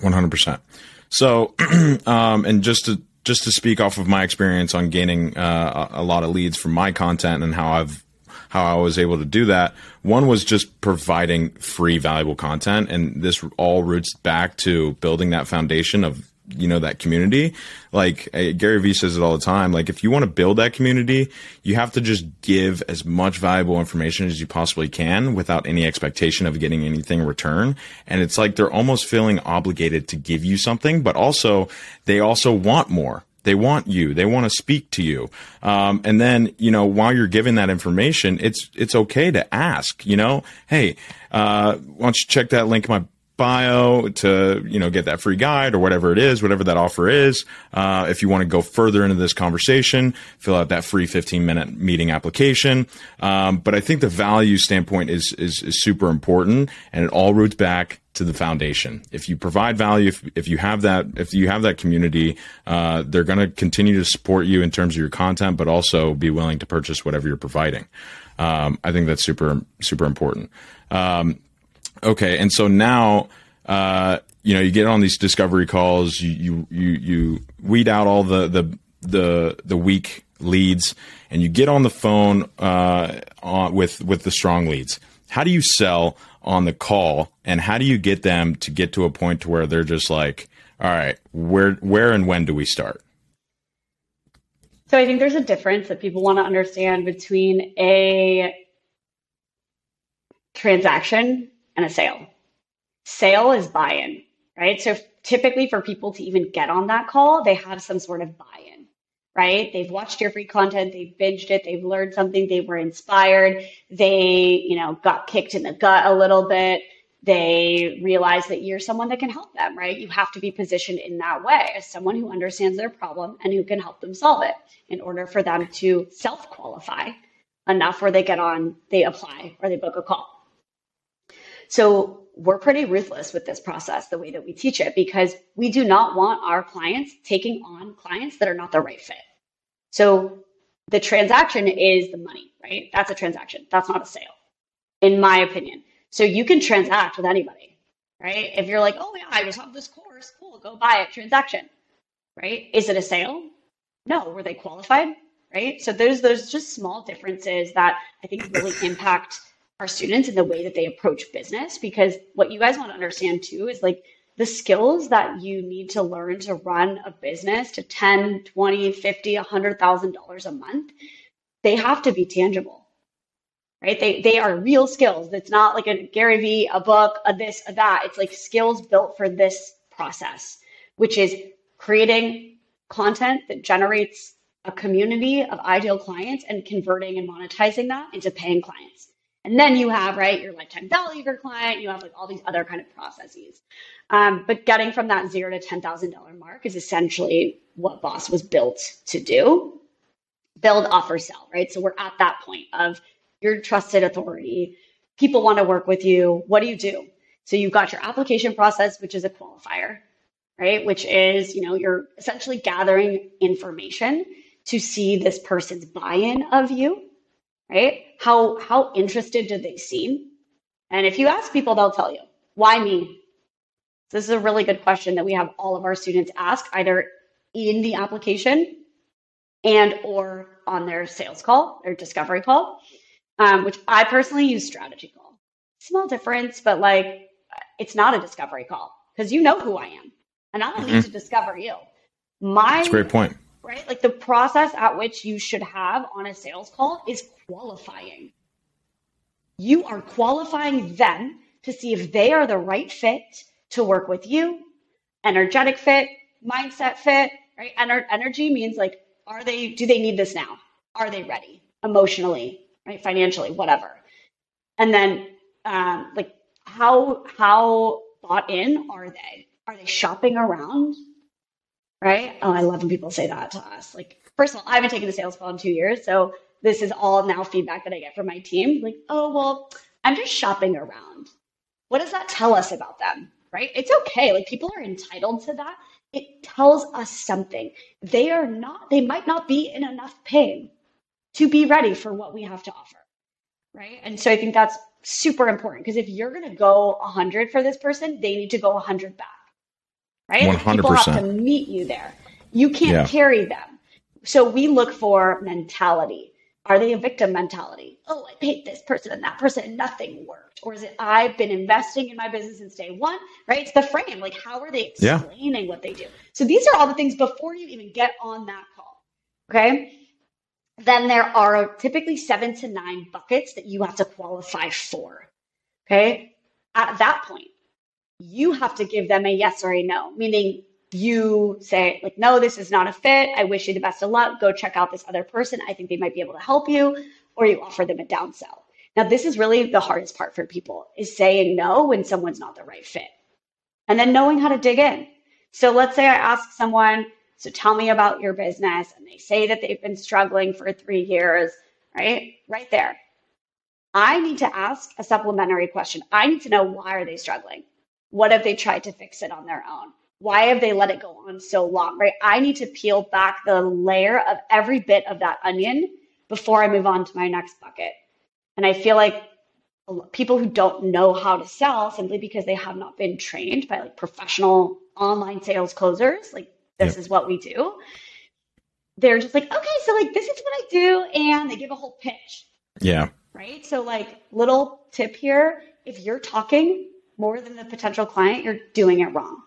100%. So, um, and just to, just to speak off of my experience on gaining uh, a lot of leads from my content and how I've how I was able to do that. One was just providing free, valuable content. And this all roots back to building that foundation of you know that community like uh, gary vee says it all the time like if you want to build that community you have to just give as much valuable information as you possibly can without any expectation of getting anything in return and it's like they're almost feeling obligated to give you something but also they also want more they want you. They want to speak to you. Um, and then, you know, while you're giving that information, it's, it's okay to ask, you know, Hey, uh, why don't you check that link in my bio to you know get that free guide or whatever it is whatever that offer is. Uh, if you want to go further into this conversation fill out that free 15 minute meeting application. Um, but i think the value standpoint is, is, is super important and it all roots back to the foundation. If you provide value if, if you have that if you have that community uh, they're going to continue to support you in terms of your content but also be willing to purchase whatever you're providing. Um, i think that's super super important. Um, Okay, and so now, uh, you know, you get on these discovery calls, you you you, weed out all the the the the weak leads, and you get on the phone uh, on, with with the strong leads. How do you sell on the call, and how do you get them to get to a point to where they're just like, all right, where where and when do we start? So I think there's a difference that people want to understand between a transaction and a sale. Sale is buy in, right? So typically for people to even get on that call, they have some sort of buy in, right? They've watched your free content, they've binged it, they've learned something, they were inspired, they, you know, got kicked in the gut a little bit. They realize that you're someone that can help them, right? You have to be positioned in that way as someone who understands their problem and who can help them solve it in order for them to self qualify enough where they get on, they apply, or they book a call. So we're pretty ruthless with this process, the way that we teach it, because we do not want our clients taking on clients that are not the right fit. So the transaction is the money, right? That's a transaction. That's not a sale, in my opinion. So you can transact with anybody, right? If you're like, oh yeah, I just have this course, cool, go buy it, transaction, right? Is it a sale? No. Were they qualified? Right. So there's those just small differences that I think really impact our students and the way that they approach business because what you guys want to understand too is like the skills that you need to learn to run a business to 10 20 50 100000 dollars a month they have to be tangible right? They they are real skills. It's not like a gary vee a book a this a that. It's like skills built for this process which is creating content that generates a community of ideal clients and converting and monetizing that into paying clients and then you have, right, your lifetime value of your client, you have like all these other kind of processes. Um, but getting from that zero to $10,000 mark is essentially what Boss was built to do build, offer, sell, right? So we're at that point of your trusted authority. People want to work with you. What do you do? So you've got your application process, which is a qualifier, right? Which is, you know, you're essentially gathering information to see this person's buy in of you right? How how interested do they seem? And if you ask people, they'll tell you. Why me? This is a really good question that we have all of our students ask either in the application and or on their sales call, their discovery call, um, which I personally use strategy call. Small difference, but like it's not a discovery call because you know who I am, and I don't mm-hmm. need to discover you. My That's a great point right? Like the process at which you should have on a sales call is qualifying. You are qualifying them to see if they are the right fit to work with you, energetic fit, mindset fit, right? Ener- energy means like, are they, do they need this now? Are they ready emotionally, right? Financially, whatever. And then, um, like, how, how bought in are they? Are they shopping around? Right? Oh, I love when people say that to us. Like, first of all, I haven't taken a sales call in two years. So this is all now feedback that I get from my team. Like, oh, well, I'm just shopping around. What does that tell us about them? Right? It's okay. Like, people are entitled to that. It tells us something. They are not, they might not be in enough pain to be ready for what we have to offer. Right. And so I think that's super important because if you're going to go 100 for this person, they need to go 100 back right? 100%. People have to meet you there. You can't yeah. carry them. So we look for mentality. Are they a victim mentality? Oh, I paid this person and that person and nothing worked. Or is it I've been investing in my business since day one, right? It's the frame. Like, how are they explaining yeah. what they do? So these are all the things before you even get on that call. Okay. Then there are typically seven to nine buckets that you have to qualify for. Okay. At that point, you have to give them a yes or a no, meaning you say like no this is not a fit. I wish you the best of luck. Go check out this other person. I think they might be able to help you. Or you offer them a downsell now this is really the hardest part for people is saying no when someone's not the right fit. And then knowing how to dig in. So let's say i ask someone so tell me about your business. And they say that they've been struggling for three years right? Right there. I need to ask a supplementary question. I need to know why are they struggling what have they tried to fix it on their own why have they let it go on so long, right? I need to peel back the layer of every bit of that onion before I move on to my next bucket. And I feel like people who don't know how to sell simply because they have not been trained by like professional online sales closers, like this yep. is what we do. They're just like, okay, so like this is what I do, and they give a whole pitch. Yeah. Right. So like little tip here: if you're talking more than the potential client, you're doing it wrong.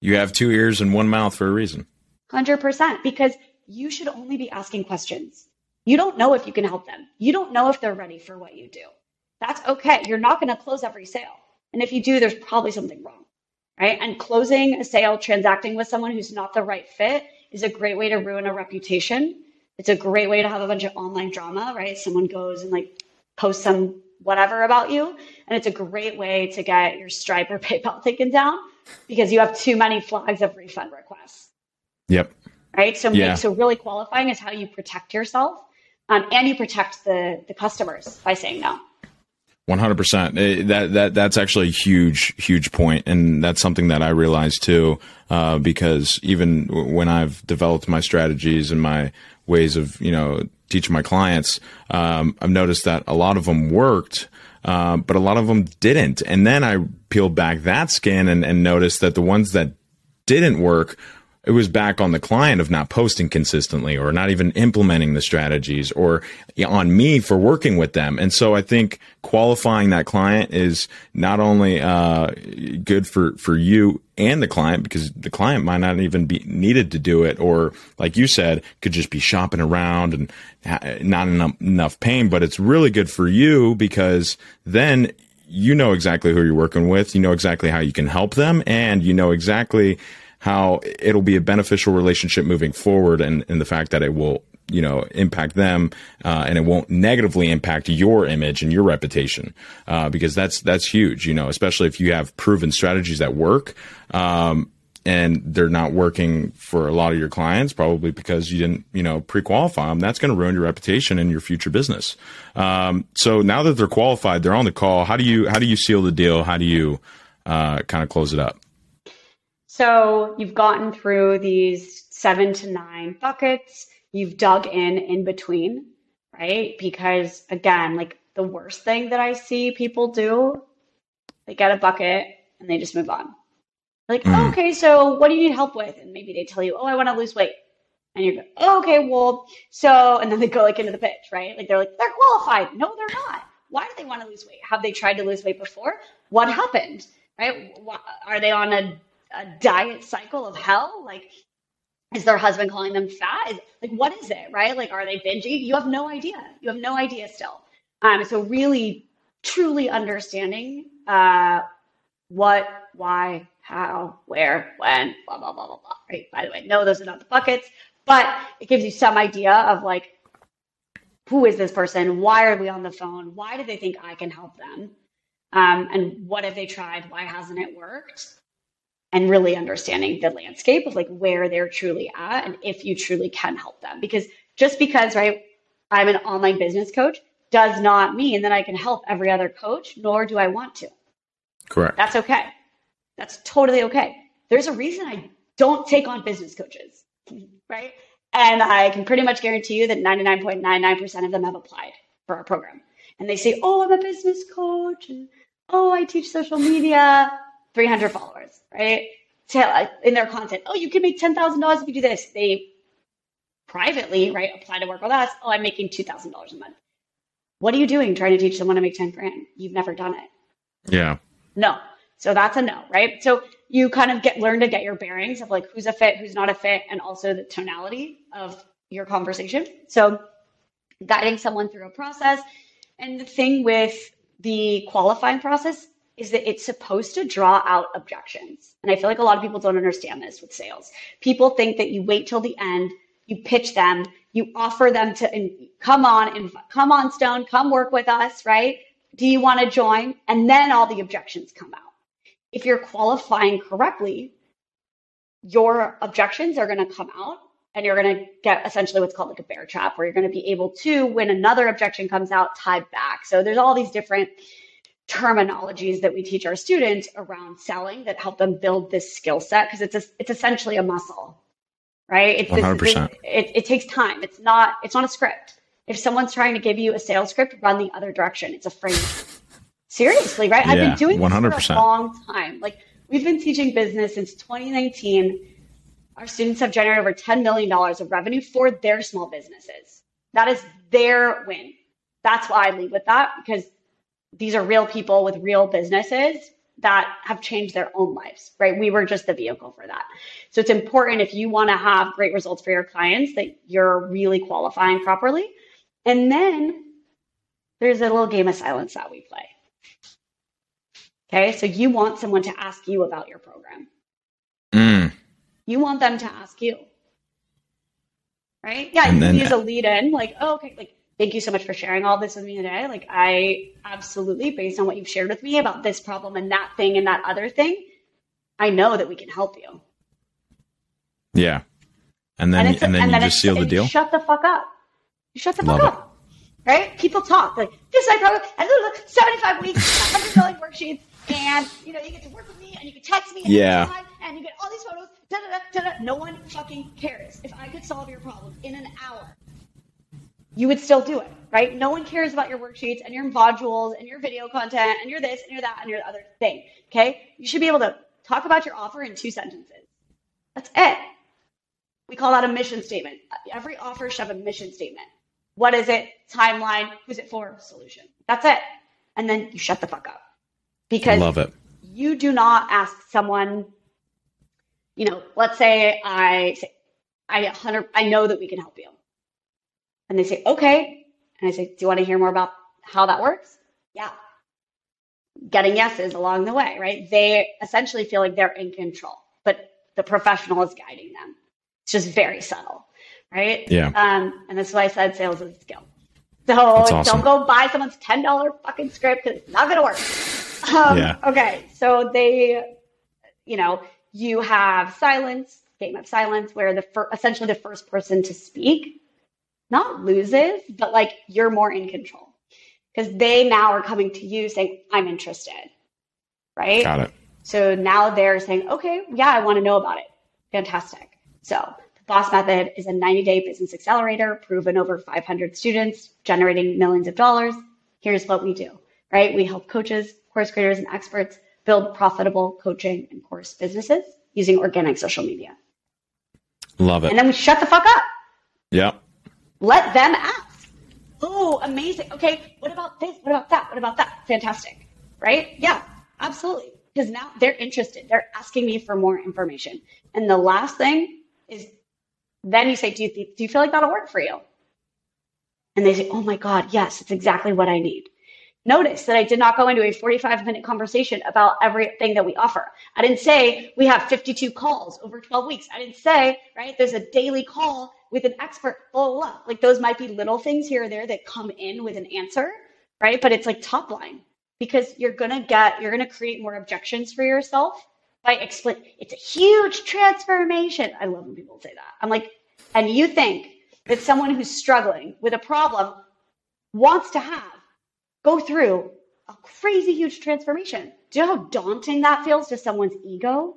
You have two ears and one mouth for a reason. 100%. Because you should only be asking questions. You don't know if you can help them. You don't know if they're ready for what you do. That's okay. You're not going to close every sale. And if you do, there's probably something wrong. Right. And closing a sale, transacting with someone who's not the right fit is a great way to ruin a reputation. It's a great way to have a bunch of online drama, right? Someone goes and like posts some whatever about you. And it's a great way to get your Stripe or PayPal taken down because you have too many flags of refund requests. Yep. Right. So, yeah. so really qualifying is how you protect yourself um, and you protect the, the customers by saying no. One hundred percent. Eh, that that that's actually a huge huge point, and that's something that I realized too. Uh, because even when I've developed my strategies and my ways of you know teaching my clients, um, I've noticed that a lot of them worked, uh, but a lot of them didn't. And then I peeled back that skin and, and noticed that the ones that didn't work it was back on the client of not posting consistently or not even implementing the strategies or on me for working with them. And so I think qualifying that client is not only uh, good for, for you and the client because the client might not even be needed to do it or like you said could just be shopping around and not enough, enough pain but it's really good for you because then you know exactly who you're working with you know exactly how you can help them and you know exactly how it'll be a beneficial relationship moving forward and, and the fact that it will you know impact them uh, and it won't negatively impact your image and your reputation uh, because that's that's huge you know especially if you have proven strategies that work um, and they're not working for a lot of your clients probably because you didn't you know pre-qualify them that's going to ruin your reputation and your future business. Um, so now that they're qualified they're on the call how do you how do you seal the deal? How do you uh, kind of close it up so you've gotten through these seven to nine buckets, you've dug in in between, right? Because again, like the worst thing that I see people do, they get a bucket and they just move on. Like, mm. oh, okay, so what do you need help with? And maybe they tell you, oh, I want to lose weight. And you're like, oh, okay, well, so, and then they go like into the pitch, right? Like they're like, they're qualified. No, they're not. Why do they want to lose weight? Have they tried to lose weight before? What happened? Right? Are they on a a diet cycle of hell? Like, is their husband calling them fat? Is, like, what is it, right? Like, are they binging? You have no idea. You have no idea still. Um, so really, truly understanding uh, what, why, how, where, when, blah, blah, blah, blah, blah. Right. By the way, no, those are not the buckets, but it gives you some idea of like, who is this person? Why are we on the phone? Why do they think I can help them? Um, and what have they tried? Why hasn't it worked? And really understanding the landscape of like where they're truly at and if you truly can help them. Because just because, right, I'm an online business coach does not mean that I can help every other coach, nor do I want to. Correct. That's okay. That's totally okay. There's a reason I don't take on business coaches, right? And I can pretty much guarantee you that 99.99% of them have applied for our program. And they say, oh, I'm a business coach. And oh, I teach social media. 300 followers, right? To, uh, in their content. Oh, you can make $10,000 if you do this. They privately, right, apply to work with us. Oh, I'm making $2,000 a month. What are you doing trying to teach someone to make 10 grand? You've never done it. Yeah. No. So that's a no, right? So you kind of get learn to get your bearings of like who's a fit, who's not a fit, and also the tonality of your conversation. So guiding someone through a process. And the thing with the qualifying process is that it's supposed to draw out objections. And I feel like a lot of people don't understand this with sales. People think that you wait till the end, you pitch them, you offer them to and come on and come on Stone, come work with us, right? Do you want to join? And then all the objections come out. If you're qualifying correctly, your objections are going to come out and you're going to get essentially what's called like a bear trap where you're going to be able to when another objection comes out tie back so there's all these different terminologies that we teach our students around selling that help them build this skill set because it's a, it's essentially a muscle right it's 100%. This, it, it takes time it's not it's not a script if someone's trying to give you a sales script run the other direction it's a frame seriously right i've been doing this 100%. for a long time like we've been teaching business since 2019 our students have generated over $10 million of revenue for their small businesses. That is their win. That's why I lead with that because these are real people with real businesses that have changed their own lives, right? We were just the vehicle for that. So it's important if you want to have great results for your clients that you're really qualifying properly. And then there's a little game of silence that we play. Okay, so you want someone to ask you about your program. Mm. You want them to ask you. Right? Yeah, And you then- use a lead in, like, oh, okay, like, thank you so much for sharing all this with me today. Like, I absolutely, based on what you've shared with me about this problem and that thing and that other thing, I know that we can help you. Yeah. And then it's- and then you it's- just seal the deal. Shut the fuck up. You shut the fuck it. up. Right? People talk like this I my program. And look, look, 75 weeks, 100 million worksheets, and you know you get to work with me, and you can text me, Yeah. and you get all these photos. Da, da, da. No one fucking cares. If I could solve your problem in an hour, you would still do it, right? No one cares about your worksheets and your modules and your video content and your this and your that and your other thing. Okay? You should be able to talk about your offer in two sentences. That's it. We call that a mission statement. Every offer should have a mission statement. What is it? Timeline. Who's it for? Solution. That's it. And then you shut the fuck up. Because Love it. you do not ask someone, you know, let's say I say, I hundred, I know that we can help you, and they say okay, and I say, do you want to hear more about how that works? Yeah. Getting yeses along the way, right? They essentially feel like they're in control, but the professional is guiding them. It's just very subtle, right? Yeah. Um, and that's why I said sales is a skill. So awesome. don't go buy someone's ten dollar fucking script because it's not gonna work. Um, Yeah. Okay, so they, you know, you have silence, game of silence, where the fir- essentially the first person to speak not loses, but like you're more in control because they now are coming to you saying, "I'm interested," right? Got it. So now they're saying, okay, yeah, I want to know about it. Fantastic. So the Boss Method is a 90 day business accelerator, proven over 500 students, generating millions of dollars. Here's what we do, right? We help coaches, course creators, and experts build profitable coaching and course businesses using organic social media. Love it. And then we shut the fuck up. Yep. Let them ask. Oh, amazing. Okay, what about this? What about that? What about that? Fantastic. Right? Yeah, absolutely. Because now they're interested. They're asking me for more information. And the last thing is then you say, do you, do you feel like that'll work for you? And they say, oh my God, yes, it's exactly what I need. Notice that I did not go into a 45 minute conversation about everything that we offer. I didn't say we have 52 calls over 12 weeks. I didn't say, right, there's a daily call with an expert, blah, blah. Like those might be little things here or there that come in with an answer, right? But it's like top line because you're to get, you're to create more objections for yourself by explain. It's a huge transformation. I love when people say that. I'm like, and you think that someone who's struggling with a problem wants to have go through a crazy huge transformation. Do you know how daunting that feels to someone's ego?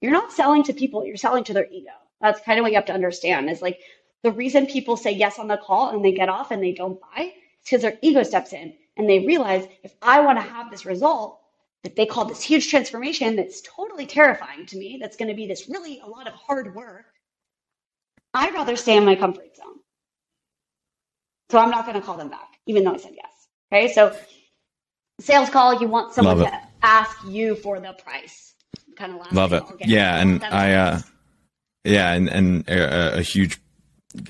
You're not selling to people, you're selling to their ego. That's kind of what you have to understand is like the reason people say yes on the call and they get off and they don't buy is because their ego steps in and they realize if I want to have this result that they call this huge transformation that's totally terrifying to me, that's going to be this really a lot of hard work. I'd rather stay in my comfort zone. So I'm not going to call them back, even though I said yes. Okay. So sales call, you want someone to ask you for the price. Kind of love it. Yeah. And I, uh, yeah. And, and a, a huge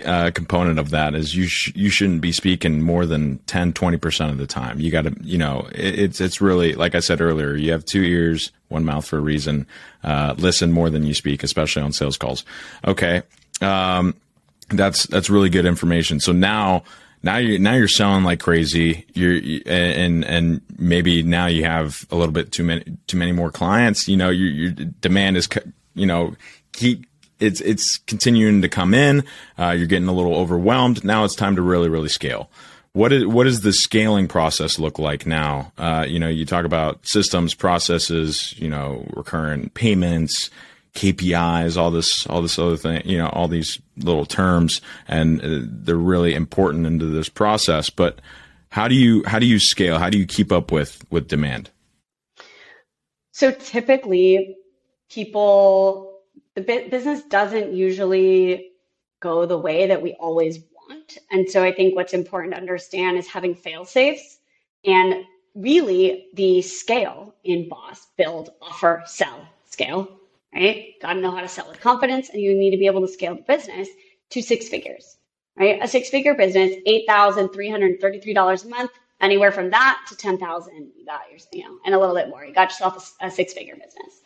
uh, component of that is you sh- you shouldn't be speaking more than 10 20% of the time. You got to you know it, it's it's really like i said earlier you have two ears one mouth for a reason. Uh, listen more than you speak especially on sales calls. Okay um, that's that's really good information. So now now you now you're selling like crazy. You're and and maybe now you have a little bit too many too many more clients. You know your, your demand is you know keep it's it's continuing to come in. Uh, you're getting a little overwhelmed. Now it's time to really really scale. What is what does the scaling process look like now? Uh, you know, you talk about systems, processes, you know, recurrent payments, KPIs, all this all this other thing. You know, all these little terms, and uh, they're really important into this process. But how do you how do you scale? How do you keep up with with demand? So typically, people the business doesn't usually go the way that we always want. And so I think what's important to understand is having fail safes and really the scale in boss, build, offer, sell, scale, right? Got to know how to sell with confidence and you need to be able to scale the business to six figures, right? A six figure business, $8,333 a month, anywhere from that to 10,000, you got your, you know, and a little bit more. You got yourself a, a six figure business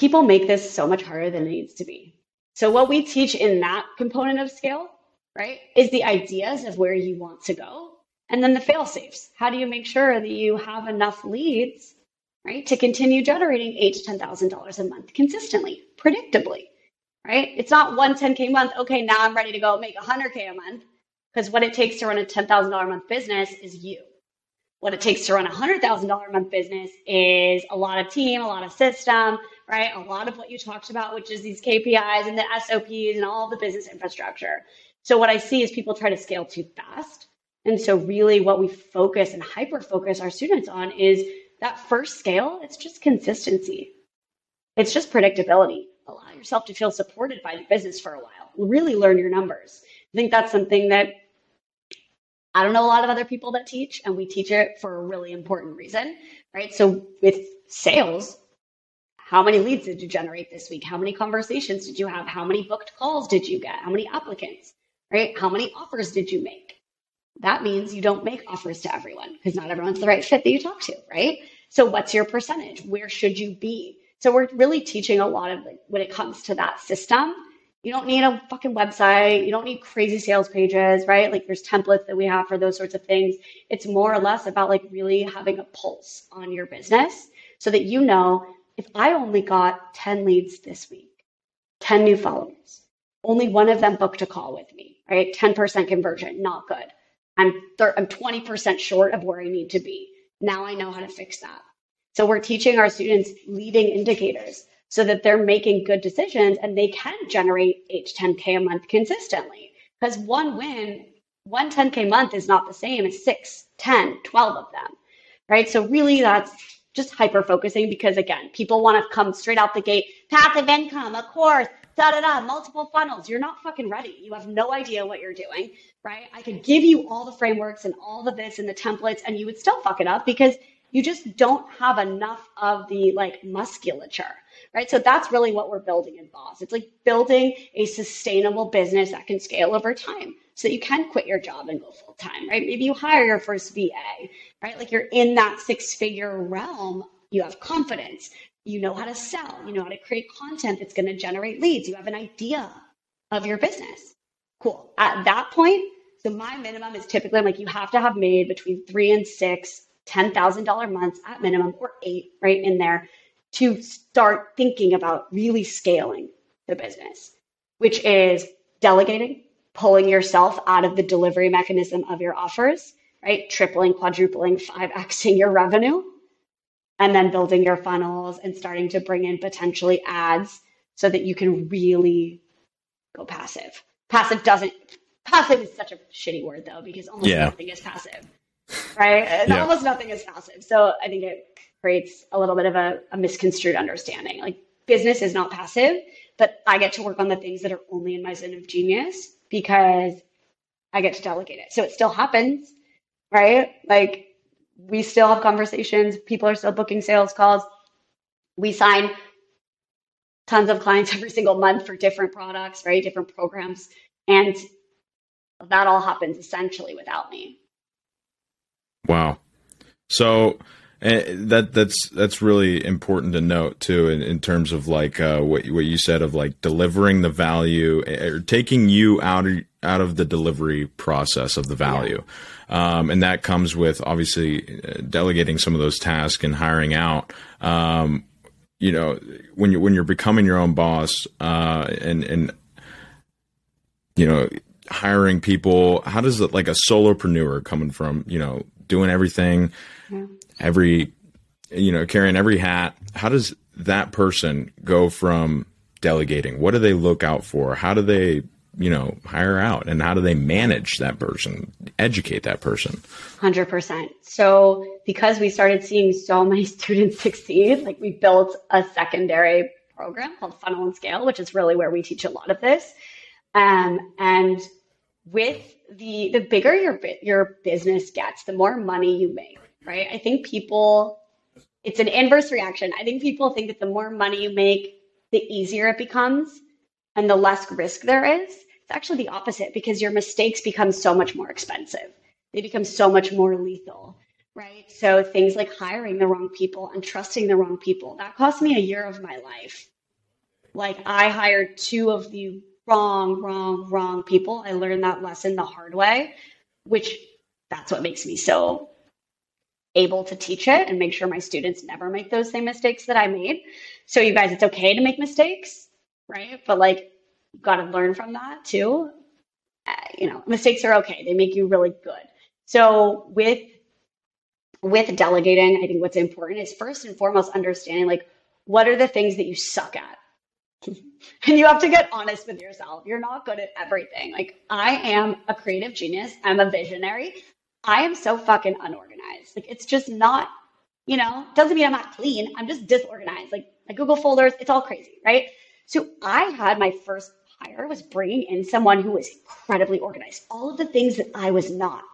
people make this so much harder than it needs to be. So what we teach in that component of scale, right, is the ideas of where you want to go. And then the fail safes. How do you make sure that you have enough leads, right, to continue generating eight to ten thousand dollars a month consistently, predictably, right? It's not one 10K month, okay, now I'm ready to go make 100K a month. Because what it takes to run a $10,000 a month business is you. What it takes to run a $100,000 a month business is a lot of team, a lot of system, right? A lot of what you talked about, which is these KPIs and the SOPs and all the business infrastructure. So what I see is people try to scale too fast. And so really what we focus and hyper focus our students on is that first scale, it's just consistency. It's just predictability. Allow yourself to feel supported by the business for a while. Really learn your numbers. I think that's something that I don't know a lot of other people that teach, and we teach it for a really important reason, right? So with sales, how many leads did you generate this week? How many conversations did you have? How many booked calls did you get? How many applicants, right? How many offers did you make? That means you don't make offers to everyone because not everyone's the right fit that you talk to, right? So what's your percentage? Where should you be? So we're really teaching a lot of like when it comes to that system. You don't need a fucking website. You don't need crazy sales pages, right? Like there's templates that we have for those sorts of things. It's more or less about like really having a pulse on your business so that you know if I only got 10 leads this week, 10 new followers, only one of them booked a call with me, right? 10% conversion, not good. I'm, thir- I'm 20% short of where I need to be. Now I know how to fix that. So we're teaching our students leading indicators so that they're making good decisions and they can generate 8 to 10K a month consistently. Because one win, one 10K month is not the same as 6, 10, 12 of them, right? So really that's just hyper focusing because again, people want to come straight out the gate, passive income, a course, da da da, multiple funnels. You're not fucking ready. You have no idea what you're doing, right? I could give you all the frameworks and all the this and the templates, and you would still fuck it up because you just don't have enough of the like musculature, right? So that's really what we're building in Boss. It's like building a sustainable business that can scale over time so that you can quit your job and go full time, right? Maybe you hire your first VA, right? Like you're in that six figure realm, you have confidence, you know how to sell, you know how to create content that's going to generate leads, you have an idea of your business. Cool. At that point, so my minimum is typically I'm like you have to have made between three and six ten thousand dollar months at minimum, or eight right in there, to start thinking about really scaling the business, which is delegating, pulling yourself out of the delivery mechanism of your offers, right? Tripling, quadrupling, 5xing your revenue, and then building your funnels and starting to bring in potentially ads so that you can really go passive. Passive doesn't, passive is such a shitty word though, because almost yeah. nothing is passive, right? Yeah. Almost nothing is passive. So I think it creates a little bit of a, a misconstrued understanding. Like business is not passive but I get to work on the things that are only in my zone of genius because I get to delegate it. So it still happens, right? Like we still have conversations. People are still booking sales calls. We sign tons of clients every single month for different products, right? Different programs. And that all happens essentially without me. Wow. So uh, that that's that's really important to note too, in, in terms of like uh, what what you said of like delivering the value eh, or taking you out of out of the delivery process of the value, yeah. um, and that comes with obviously uh, delegating some of those tasks and hiring out. Um, you know, when you when you're becoming your own boss, uh, and and you know hiring people how does it like a solopreneur coming from you know doing everything yeah. Every you know carrying every hat. How does that person go from delegating? What do they look out for? How do they you know hire out? And how do they manage that person educate that person? 100% so because we started seeing so many students succeed like we built a secondary program called funnel and scale which is really where we teach a lot of this. Um, and with the the bigger your your business gets, the more money you make, right? I think people it's an inverse reaction. I think people think that the more money you make, the easier it becomes and the less risk there is. It's actually the opposite because your mistakes become so much more expensive. They become so much more lethal, right? So things like hiring the wrong people and trusting the wrong people, that cost me a year of my life. Like I hired two of the wrong, wrong, wrong people. I learned that lesson the hard way, which that's what makes me so able to teach it and make sure my students never make those same mistakes that I made. So, you guys, it's okay to make mistakes, right? But like, you've got to learn from that too. Uh, you know, mistakes are okay, they make you really good. So, with with delegating, I think what's important is first and foremost understanding like what are the things that you suck at and you have to get honest with yourself. You're not good at everything. Like, I am a creative genius, I'm a visionary. I am so fucking unorganized. Like, it's just not, you know, doesn't mean I'm not clean. I'm just disorganized. Like, my Google folders, it's all crazy, right? So, I had my first hire was bringing in someone who was incredibly organized, all of the things that I was not.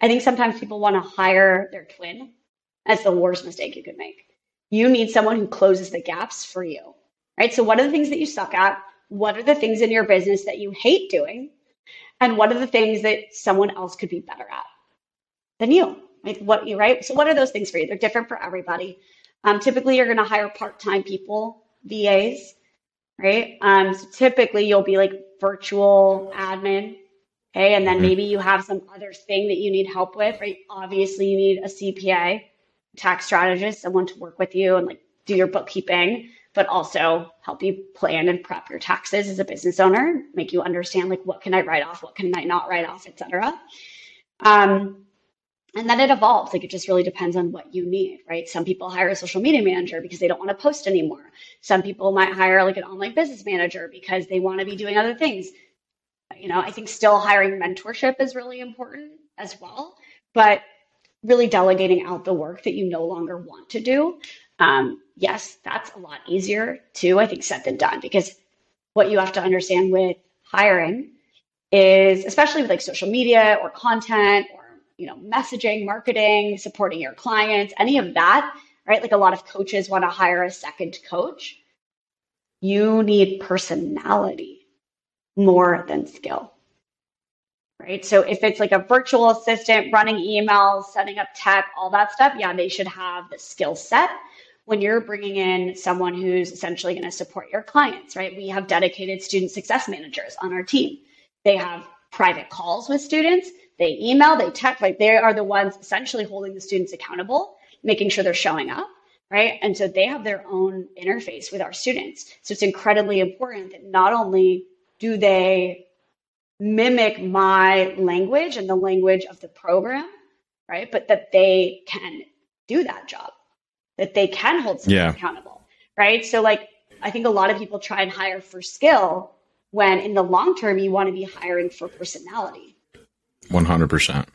I think sometimes people want to hire their twin. That's the worst mistake you could make. You need someone who closes the gaps for you right? So, what are the things that you suck at? What are the things in your business that you hate doing? And what are the things that someone else could be better at than you? Like what you right? So, what are those things for you? They're different for everybody. Um, typically, you're going to hire part-time people, VAs, right? Um, so typically, you'll be like virtual admin, okay, and then mm-hmm. maybe you have some other thing that you need help with, right? Obviously, you need a CPA, tax strategist, someone to work with you and like do your bookkeeping but also help you plan and prep your taxes as a business owner, make you understand like what can I write off, what can I not write off, etc. Um, and then it evolves. Like it just really depends on what you need, right? Some people hire a social media manager because they don't want to post anymore. Some people might hire like an online business manager because they want to be doing other things. You know, I think still hiring mentorship is really important as well, but really delegating out the work that you no longer want to do um, yes, that's a lot easier too, I think, said than done because what you have to understand with hiring is, especially with like social media or content or you know messaging, marketing, supporting your clients, any of that, right? Like a lot of coaches want to hire a second coach. You need personality more than skill right? So if it's like a virtual assistant running emails, setting up tech, all that stuff, yeah, they should have the skill set when you're bringing in someone who's essentially going to support your clients, right? We have dedicated student success managers on our team. They have private calls with students, they email, they text, like they are the ones essentially holding the students accountable, making sure they're showing up, right? And so they have their own interface with our students. So it's incredibly important that not only do they mimic my language and the language of the program, right? But that they can do that job that they can hold someone yeah. accountable, right? So, like, I think a lot of people try and hire for skill when in the long term, you want to be hiring for personality. 100%.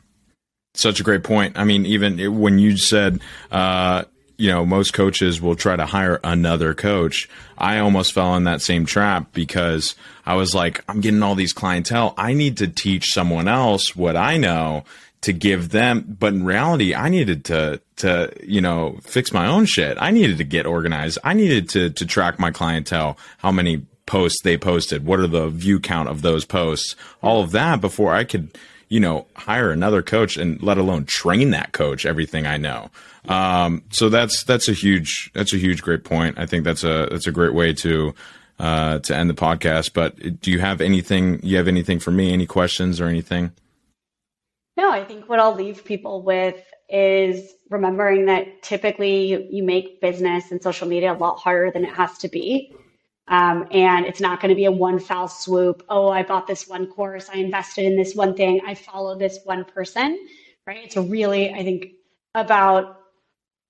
Such a great point. I mean, even when you said, uh, you know, most coaches will try to hire another coach. I almost fell in that same trap because I was like, I'm getting all these clientele. I need to teach someone else what I know to give them. But in reality, I needed to, to, you know, fix my own shit. I needed to get organized. I needed to, to track my clientele, how many posts they posted, what are the view count of those posts, all of that before I could, you know, hire another coach and let alone train that coach everything I know. Um, so that's that's a huge that's a huge great point. I think that's a that's a great way to uh, to end the podcast. But do you have anything? You have anything for me? Any questions or anything? No, I think what I'll leave people with is remembering that typically you, you make business and social media a lot harder than it has to be. Um, and it's not going to be a one foul swoop. Oh, I bought this one course. I invested in this one thing. I follow this one person, right? It's really, I think, about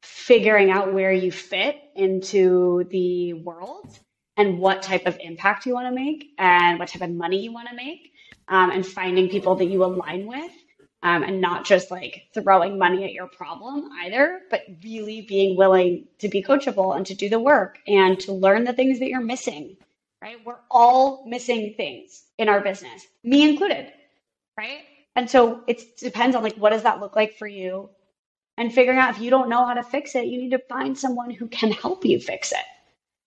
figuring out where you fit into the world and what type of impact you want to make and what type of money you want to make um, and finding people that you align with um, and not just like throwing money at your problem either, but really being willing to be coachable and to do the work and to learn the things that you're missing, right? We're all missing things in our business, me included, right? And so it depends on like, what does that look like for you? And figuring out if you don't know how to fix it, you need to find someone who can help you fix it,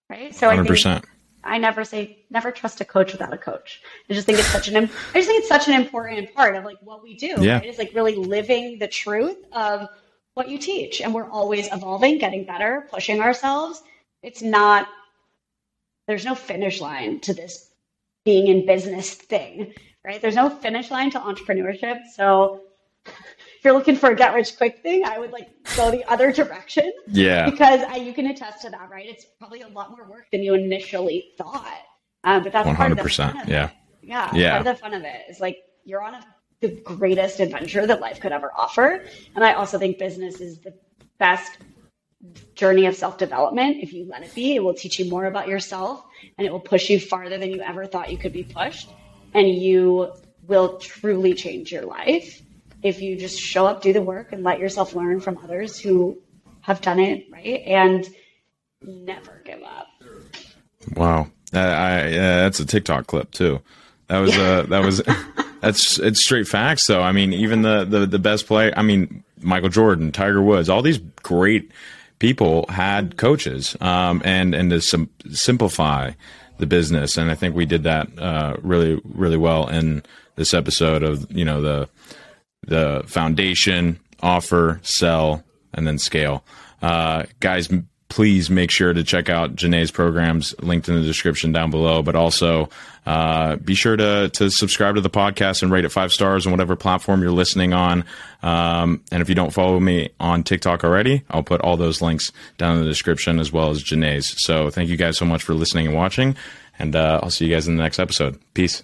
right? So 100%. I think I never say never trust a coach without a coach. I just think it's such an I just think it's such an important part of like what we do. Yeah. Right? It's like really living the truth of what you teach, and we're always evolving, getting better, pushing ourselves. It's not there's no finish line to this being in business thing, right? There's no finish line to entrepreneurship. So if you're looking for a get rich quick thing, I would like go the other direction. Yeah. Because I, you can attest to that, right? It's probably a lot more work than you initially thought. Um, but that's 100%. Part of the fun of yeah. Yeah. Yeah. Part of the fun of it is like you're on a, the greatest adventure that life could ever offer. And I also think business is the best journey of self development. If you let it be, it will teach you more about yourself and it will push you farther than you ever thought you could be pushed. And you will truly change your life if you just show up, do the work, and let yourself learn from others who have done it right, and never give up. Wow, uh, I, uh, that's a TikTok clip too. That was uh, that was that's it's straight facts though. I mean, even the the the best play. I mean, Michael Jordan, Tiger Woods, all these great people had coaches, um, and and to sim- simplify the business, and I think we did that uh, really really well in this episode of you know the the foundation, offer, sell, and then scale. Uh, guys, please make sure to check out Jenay's programs linked in the description down below. But also, uh, be sure to to subscribe to the podcast and rate it five stars on whatever platform you're listening on. Um, and if you don't follow me on TikTok already, I'll put all those links down in the description as well as Jenay's. So thank you guys so much for listening and watching, and uh, I'll see you guys in the next episode. Peace.